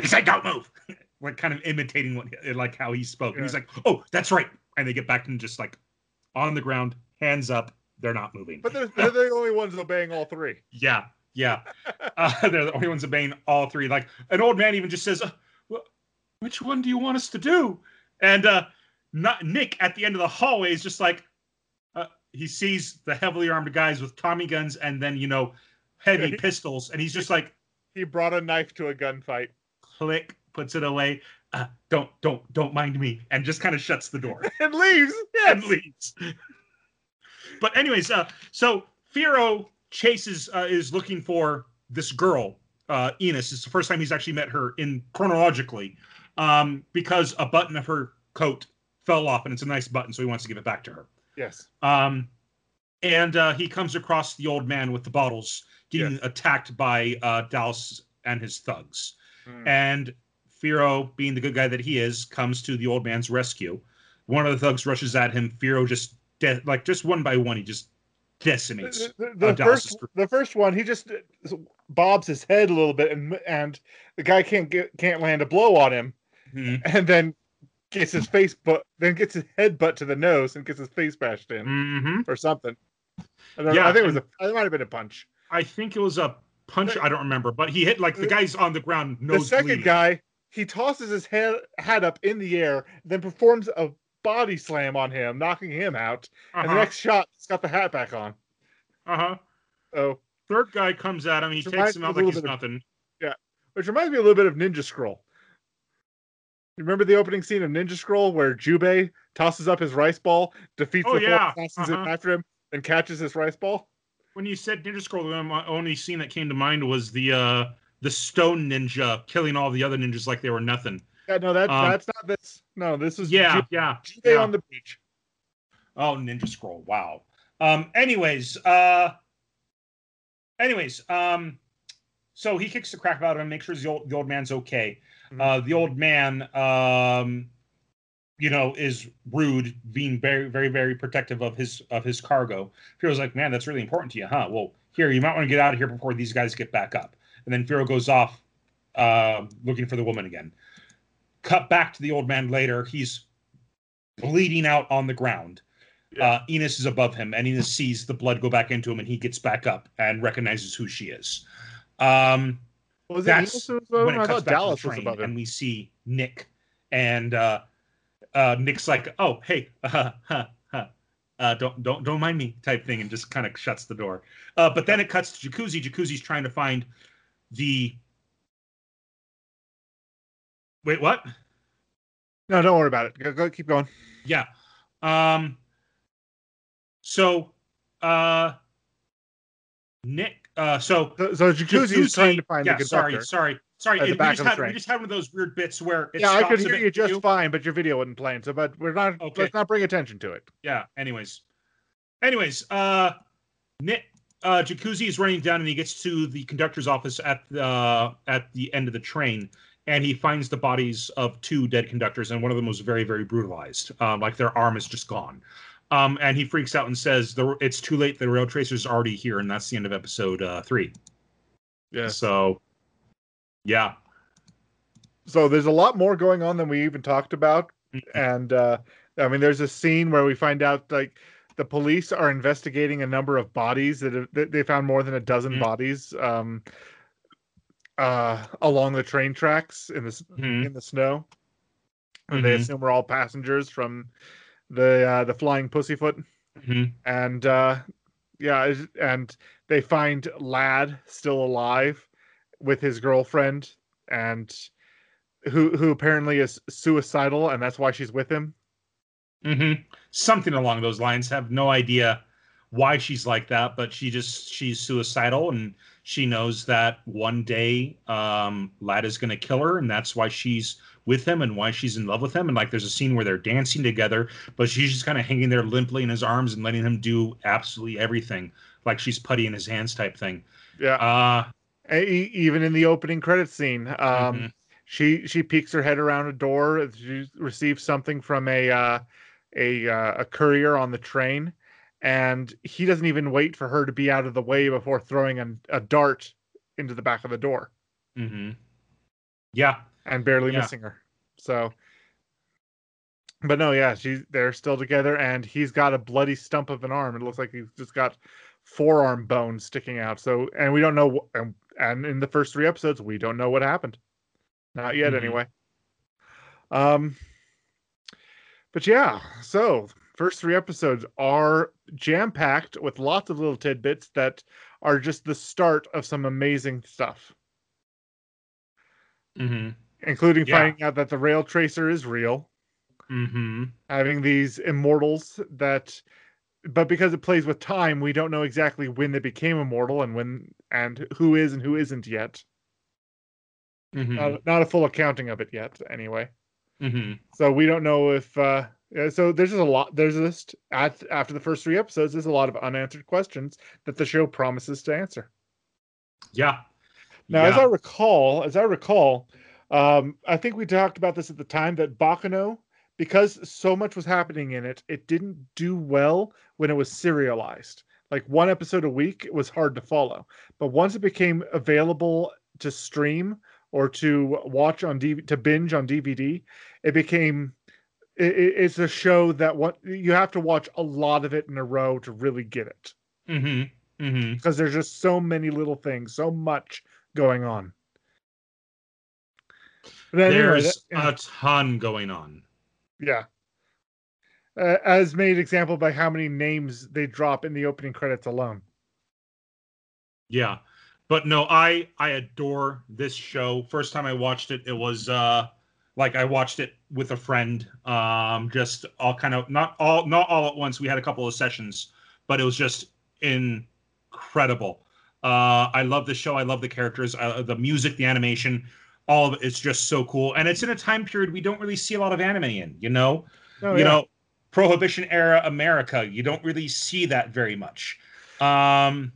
he said, don't move. like kind of imitating what like how he spoke. And he's like, oh, that's right. And they get back and just like on the ground, hands up, they're not moving. But they're, they're the only ones obeying all three. yeah, yeah. Uh, they're the only ones obeying all three. Like an old man even just says, uh, "Wh- which one do you want us to do? And uh not Nick at the end of the hallway is just like uh, he sees the heavily armed guys with Tommy guns and then you know heavy pistols, and he's just like He brought a knife to a gunfight. click, puts it away. Uh, don't don't don't mind me, and just kind of shuts the door and leaves. and leaves. but anyways, uh, so Firo chases uh, is looking for this girl, uh, Ennis. It's the first time he's actually met her in chronologically, um, because a button of her coat fell off, and it's a nice button, so he wants to give it back to her. Yes. Um, and uh, he comes across the old man with the bottles getting Yes. attacked by uh, Dallas and his thugs. Mm. And Firo, being the good guy that he is, comes to the old man's rescue. One of the thugs rushes at him. Firo just de- like just one by one, he just decimates. The, the- the uh, first, the first one, he just uh, bobs his head a little bit, and and the guy can't get can't land a blow on him, Mhm. and then gets his face, but then gets his head butt to the nose and gets his face bashed in Mhm. or something. Yeah, I think it was a. It might have been a punch. I think it was a punch. I don't remember, but he hit like the guy's on the ground. the second bleeding. guy, he tosses his head hat up in the air, then performs a body slam on him, knocking him out. And the Uh-huh. next shot, he's got the hat back on. uh-huh. Oh, Third guy comes at him. He takes him out like he's of- nothing. Yeah, which reminds me a little bit of Ninja Scroll. Remember the opening scene of Ninja Scroll where Jubei tosses up his rice ball, defeats Oh, the four yeah. assassins Uh-huh. after him, and catches his rice ball? When you said Ninja Scroll, the my only scene that came to mind was the uh the stone ninja killing all the other ninjas like they were nothing. Yeah, no, that, Um, that's not this. No, this is Yeah, Ju- yeah. Jubei yeah. on the beach. Oh, Ninja Scroll. Wow. Um. Anyways. Uh. Anyways. Um. So he kicks the crap out of him, makes sure the old the old man's okay. Mhm. Uh. The old man. Um. You know, is rude, being very, very, very protective of his of his cargo. Firo's like, man, that's really important to you, huh? Well, here, you might want to get out of here before these guys get back up. And then Firo goes off, uh, looking for the woman again. Cut back to the old man later. He's bleeding out on the ground. Uh, Ennis is above him, and Ennis sees the blood go back into him, and he gets back up and recognizes who she is. Um, Was it that's Ennis who was above when it cuts back Dallas to the was train, and we see Nick, and uh, uh, Nick's like, "Oh, hey, uh, huh, huh, uh, don't don't don't mind me," type thing, and just kind of shuts the door. Uh, but then it cuts to Jacuzzi. Jacuzzi's trying to find the. Wait, what? No, don't worry about it. Go, go keep going. Yeah. Um so uh Nick uh so So, so Jacuzzi is trying to find yeah, the sorry, conductor. sorry. Sorry. the we just had we just had one of those weird bits where it yeah, I could hear you just fine, but your video wasn't playing. So, but we're not. Okay. Let's not bring attention to it. Yeah, anyways. Anyways, uh Nick uh, Jacuzzi is running down and he gets to the conductor's office at the uh, at the end of the train, and he finds the bodies of two dead conductors, and one of them was very very brutalized, um, like their arm is just gone. Um, and he freaks out and says, the, "It's too late. The rail tracer's already here," and that's the end of episode uh, three. Yeah. So, yeah. So there's a lot more going on than we even talked about, Mhm. and uh, I mean, there's a scene where we find out like the police are investigating a number of bodies that, have, that they found more than a dozen Mhm. bodies um, uh, along the train tracks in the s- Mhm. in the snow. And they Mhm. assume we're all passengers from the uh, the flying pussyfoot. Mhm. and uh yeah and they find ladd still alive with his girlfriend and who who apparently is suicidal and that's why she's with him hmm Something along those lines. Have no idea why she's like that, but she just she's suicidal and she knows that one day um Lad is gonna kill her, and that's why she's with him and why she's in love with him. And like there's a scene where they're dancing together, but she's just kind of hanging there limply in his arms and letting him do absolutely everything, like she's putty in his hands type thing. yeah Uh even in the opening credit scene um Mhm. she she peeks her head around a door she receives something from a uh a uh, a courier on the train and he doesn't even wait for her to be out of the way before throwing a, a dart into the back of the door hmm Yeah. And barely Yeah. missing her. So, but no, yeah, she's they're still together, and he's got a bloody stump of an arm. It looks like he's just got forearm bones sticking out. So, and we don't know. And, and in the first three episodes, we don't know what happened. Not yet, Mhm. anyway. Um, but yeah, so first three episodes are jam packed with lots of little tidbits that are just the start of some amazing stuff hmm including Yeah. finding out that the rail tracer is real, hmm having these immortals that but because it plays with time, we don't know exactly when they became immortal and when and who is and who isn't yet. hmm Not, not a full accounting of it yet, anyway. hmm So we don't know if uh so there's just a lot there's just at after the first three episodes, there's a lot of unanswered questions that the show promises to answer. Yeah. Now, as I recall, as I recall, um, I think we talked about this at the time that Baccano, because so much was happening in it, it didn't do well when it was serialized. Like one episode a week, it was hard to follow. But once it became available to stream or to watch on DVD, to binge on DVD, it became it, it- it's a show that what you have to watch a lot of it in a row to really get it hmm hmm because there's just so many little things, so much going on. Anyway, There's that- yeah, a ton going on. yeah. Uh, as made example by how many names they drop in the opening credits alone. Yeah. But no, I I adore this show. First time I watched it, it was uh like I watched it with a friend. Um just all kind of not all not all at once. We had a couple of sessions, but it was just incredible. Uh I love the show. I love the characters, uh, the music, the animation, all of. It's just so cool. And it's in a time period we don't really see a lot of anime in, you know? Oh, you yeah. know prohibition era america you don't really see that very much um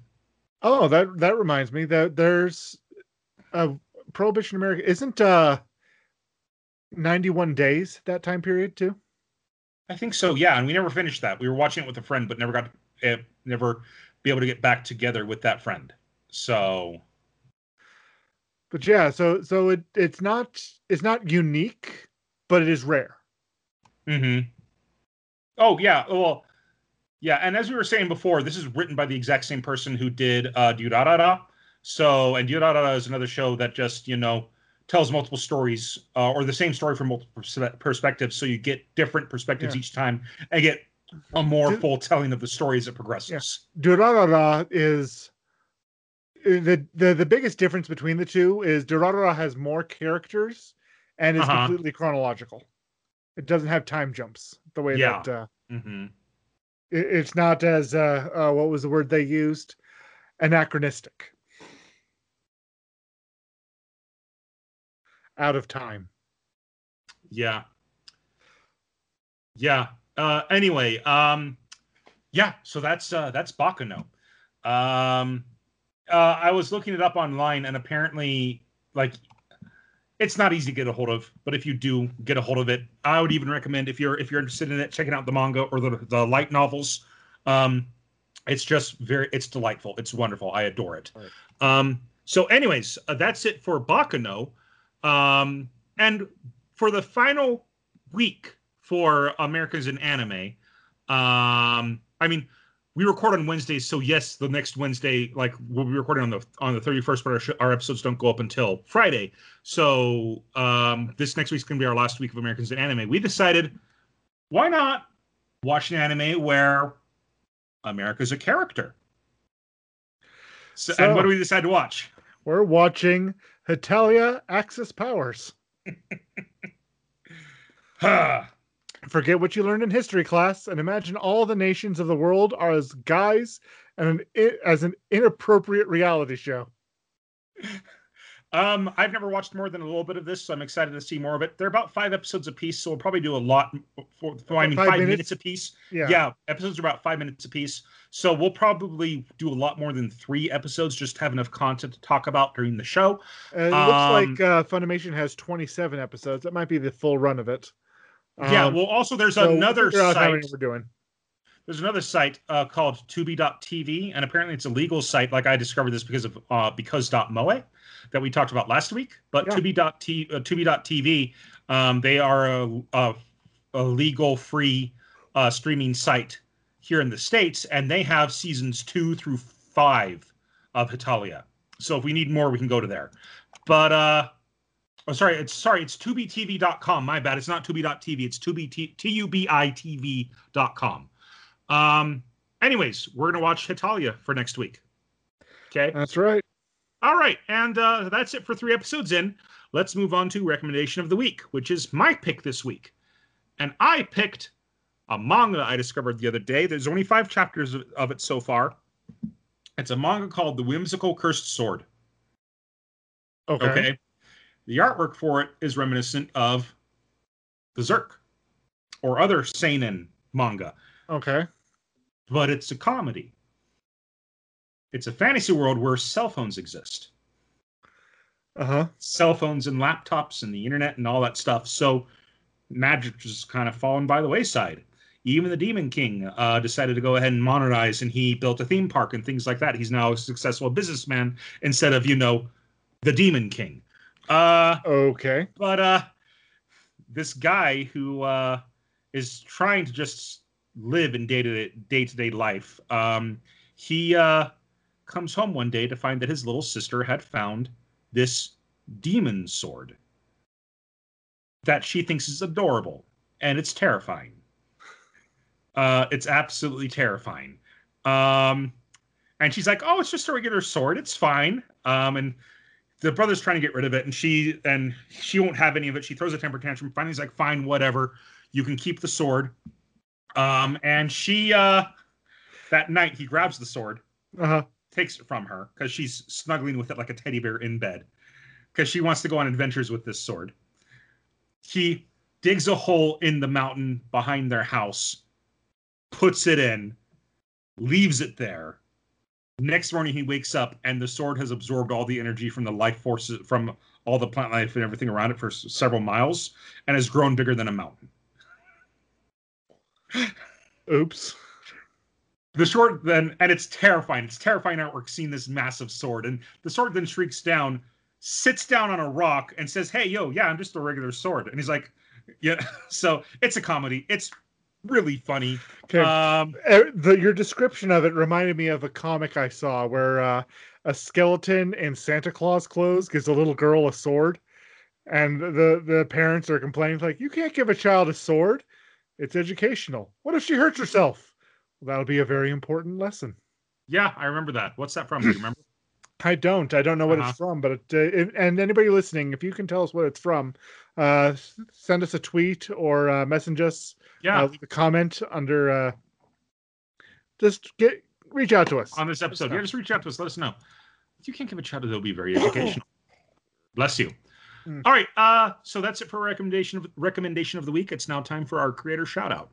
Oh, that that reminds me that there's a Prohibition America isn't uh 91 days that time period too. i think so yeah and we never finished that we were watching it with a friend but never got uh, never be able to get back together with that friend so But yeah, so so it it's not it's not unique, but it is rare. Mm-hmm. oh yeah well yeah and as we were saying before this is written by the exact same person who did uh Durarara. so and Durarara is another show that just you know tells multiple stories uh, or the same story from multiple perspe- perspectives so you get different perspectives Yeah. each time and get a more Do- full telling of the story as it progresses Durarara is the, the the biggest difference between the two is Durarara has more characters and is Uh-huh. completely chronological. It doesn't have time jumps the way Yeah. that uh, hmm it, it's not as uh, uh, what was the word they used anachronistic. Out of time. Yeah. Yeah. Uh anyway, um yeah, so that's uh that's Baccano. Um, uh, I was looking it up online, and apparently, like, it's not easy to get a hold of. But if you do get a hold of it, I would even recommend if you're if you're interested in it, checking out the manga or the the light novels. Um, it's just very it's delightful. It's wonderful. I adore it. Right. Um, so, anyways, uh, that's it for Baccano. Um, and for the final week for Americans in Anime, um, I mean, we record on Wednesdays, so yes, the next Wednesday, like we'll be recording on the on the thirty first, but our, sh- our episodes don't go up until Friday. So um, this next week's gonna be our last week of Americans in Anime. We decided, why not watch an anime where America's a character? So, So- and what do we decide to watch? We're watching Hetalia Axis Powers. Huh. Forget what you learned in history class and imagine all the nations of the world are as guys and an, as an inappropriate reality show. Um, I've never watched more than a little bit of this, so I'm excited to see more of it. They're about five episodes a piece, so we'll probably do a lot. For, for I mean, Five five, minutes? minutes? a piece. Yeah. Yeah. episodes are about five minutes a piece, so we'll probably do a lot more than three episodes. Just have enough content to talk about during the show. Uh, it Um, looks like uh, Funimation has 27 episodes. That might be the full run of it. Yeah. Um, Well, also there's so we'll another how site. we're doing. There's another site uh, called Tubi.tv, and apparently it's a legal site. Like I discovered this because of uh, because.moe that we talked about last week. But Yeah. Tubi.t, uh, Tubi.tv, um, they are a, a, a legal free uh, streaming site here in the states, and they have seasons two through five of Hetalia. So if we need more, we can go to there. But uh, oh, sorry, it's sorry, it's tubitv.com. My bad. It's not tubi.tv. It's tubi t u b i t v.com. Um, anyways, we're gonna watch Hetalia for next week. Okay. That's right. All right, and uh, that's it for three episodes in. Let's move on to recommendation of the week, which is my pick this week. And I picked a manga I discovered the other day. There's only five chapters of, of it so far. It's a manga called The Whimsical Cursed Sword. Okay. Okay. The artwork for it is reminiscent of Berserk or other seinen manga, Okay. but it's a comedy. It's a fantasy world where cell phones exist. Uh huh. cell phones and laptops and the internet and all that stuff. So magic just kind of fallen by the wayside. Even the Demon King uh, decided to go ahead and modernize, and he built a theme park and things like that. He's now a successful businessman instead of, you know, the Demon King. Uh, Okay. but uh, this guy who uh, is trying to just live in day to day to day life, um, he uh, comes home one day to find that his little sister had found this demon sword that she thinks is adorable, and it's terrifying. Uh, it's absolutely terrifying. Um, and she's like, "Oh, it's just a regular sword. It's fine." Um, and the brother's trying to get rid of it, and she and she won't have any of it. She throws a temper tantrum. Finally, he's like, "Fine, whatever. You can keep the sword." Um, and she uh, that night he grabs the sword, Uh huh. takes it from her because she's snuggling with it like a teddy bear in bed because she wants to go on adventures with this sword. He digs a hole in the mountain behind their house, puts it in, leaves it there. Next morning, he wakes up and the sword has absorbed all the energy from the life forces, from all the plant life and everything around it for several miles and has grown bigger than a mountain. Oops. The sword then, and it's terrifying. It's terrifying artwork seeing this massive sword. And the sword then shrieks down, sits down on a rock, and says, Hey, yo, yeah, I'm just a regular sword. And he's like, Yeah. So it's a comedy. It's really funny. Okay. Um, Uh, the, your description of it reminded me of a comic I saw where uh, a skeleton in Santa Claus clothes gives a little girl a sword, and the the parents are complaining like, "You can't give a child a sword; it's educational. What if she hurts herself? Well, that'll be a very important lesson." yeah, I remember that. What's that from? Do you remember? I don't. I don't know what Uh-huh. it's from, but it, uh, if- and anybody listening, if you can tell us what it's from, uh, send us a tweet or uh, message us. Yeah, Uh, leave a comment under. Uh, just get reach out to us. on this episode. Yeah, just reach out to us. Let us know. If you can't give a shout out, it'll be very educational. Bless you. Mm. All right. Uh, so that's it for recommendation of recommendation of the week. It's now time for our creator shout out.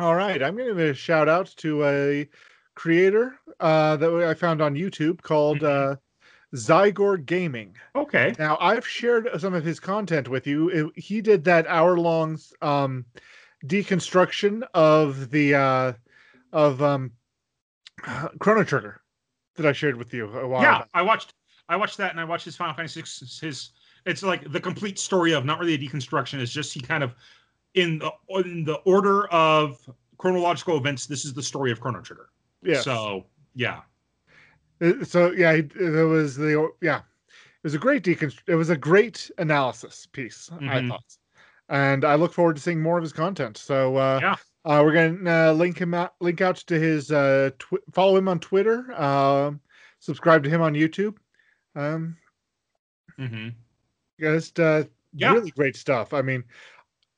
All right, I'm going to give a shout out to a creator uh, that I found on YouTube called Mhm. uh, Zygor Gaming. Okay. Now, I've shared some of his content with you. It- he did that hour long um, deconstruction of the uh, of um, Chrono Trigger that I shared with you a while yeah, back. I watched I watched that and I watched his Final Fantasy VI, his it's like the complete story of not really a deconstruction, it's just he kind of in the in the order of chronological events, this is the story of Chrono Trigger. Yeah. So yeah. So yeah, it was the yeah, it was a great deconstr. It was a great analysis piece, I Mhm. thought, and I look forward to seeing more of his content. So uh, Yeah. uh, we're gonna uh, link him out, link out to his uh, tw- follow him on Twitter, um, subscribe to him on YouTube. Um, hmm just uh, Yeah. really great stuff. I mean,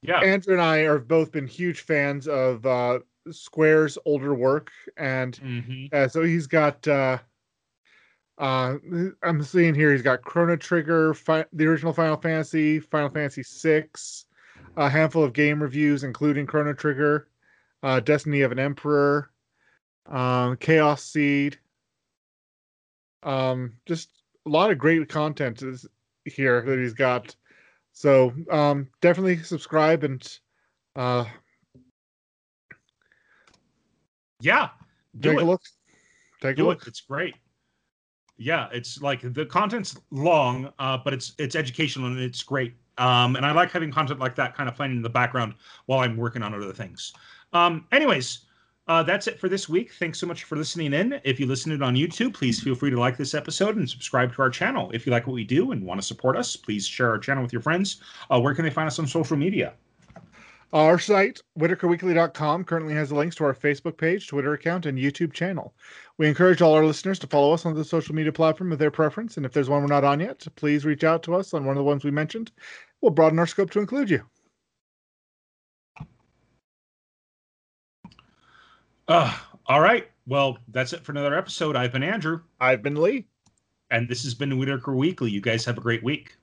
Yeah. Andrew and I have both been huge fans of uh, Square's older work, and hmm uh, so he's got. Uh, uh, I'm seeing here he's got Chrono Trigger, fi- the original Final Fantasy, Final Fantasy Six, a handful of game reviews, including Chrono Trigger, uh, Destiny of an Emperor, um, Chaos Seed. Um, just a lot of great content is here that he's got. So um, definitely subscribe and uh, Yeah. Do take it. a look. Take a look. it. It's great. Yeah, it's like the content's long, uh, but it's it's educational and it's great. Um, and I like having content like that kind of playing in the background while I'm working on other things. Um, anyways, uh, that's it for this week. Thanks so much for listening in. If you listened on YouTube, please feel free to like this episode and subscribe to our channel. If you like what we do and want to support us, please share our channel with your friends. Uh, where can they find us on social media? Our site, whitakerweekly.com, currently has links to our Facebook page, Twitter account, and YouTube channel. We encourage all our listeners to follow us on the social media platform of their preference, and if there's one we're not on yet, please reach out to us on one of the ones we mentioned. We'll broaden our scope to include you. Uh, all right. Well, that's it for another episode. I've been Andrew, I've been Lee. and this has been Whitaker Weekly. You guys have a great week.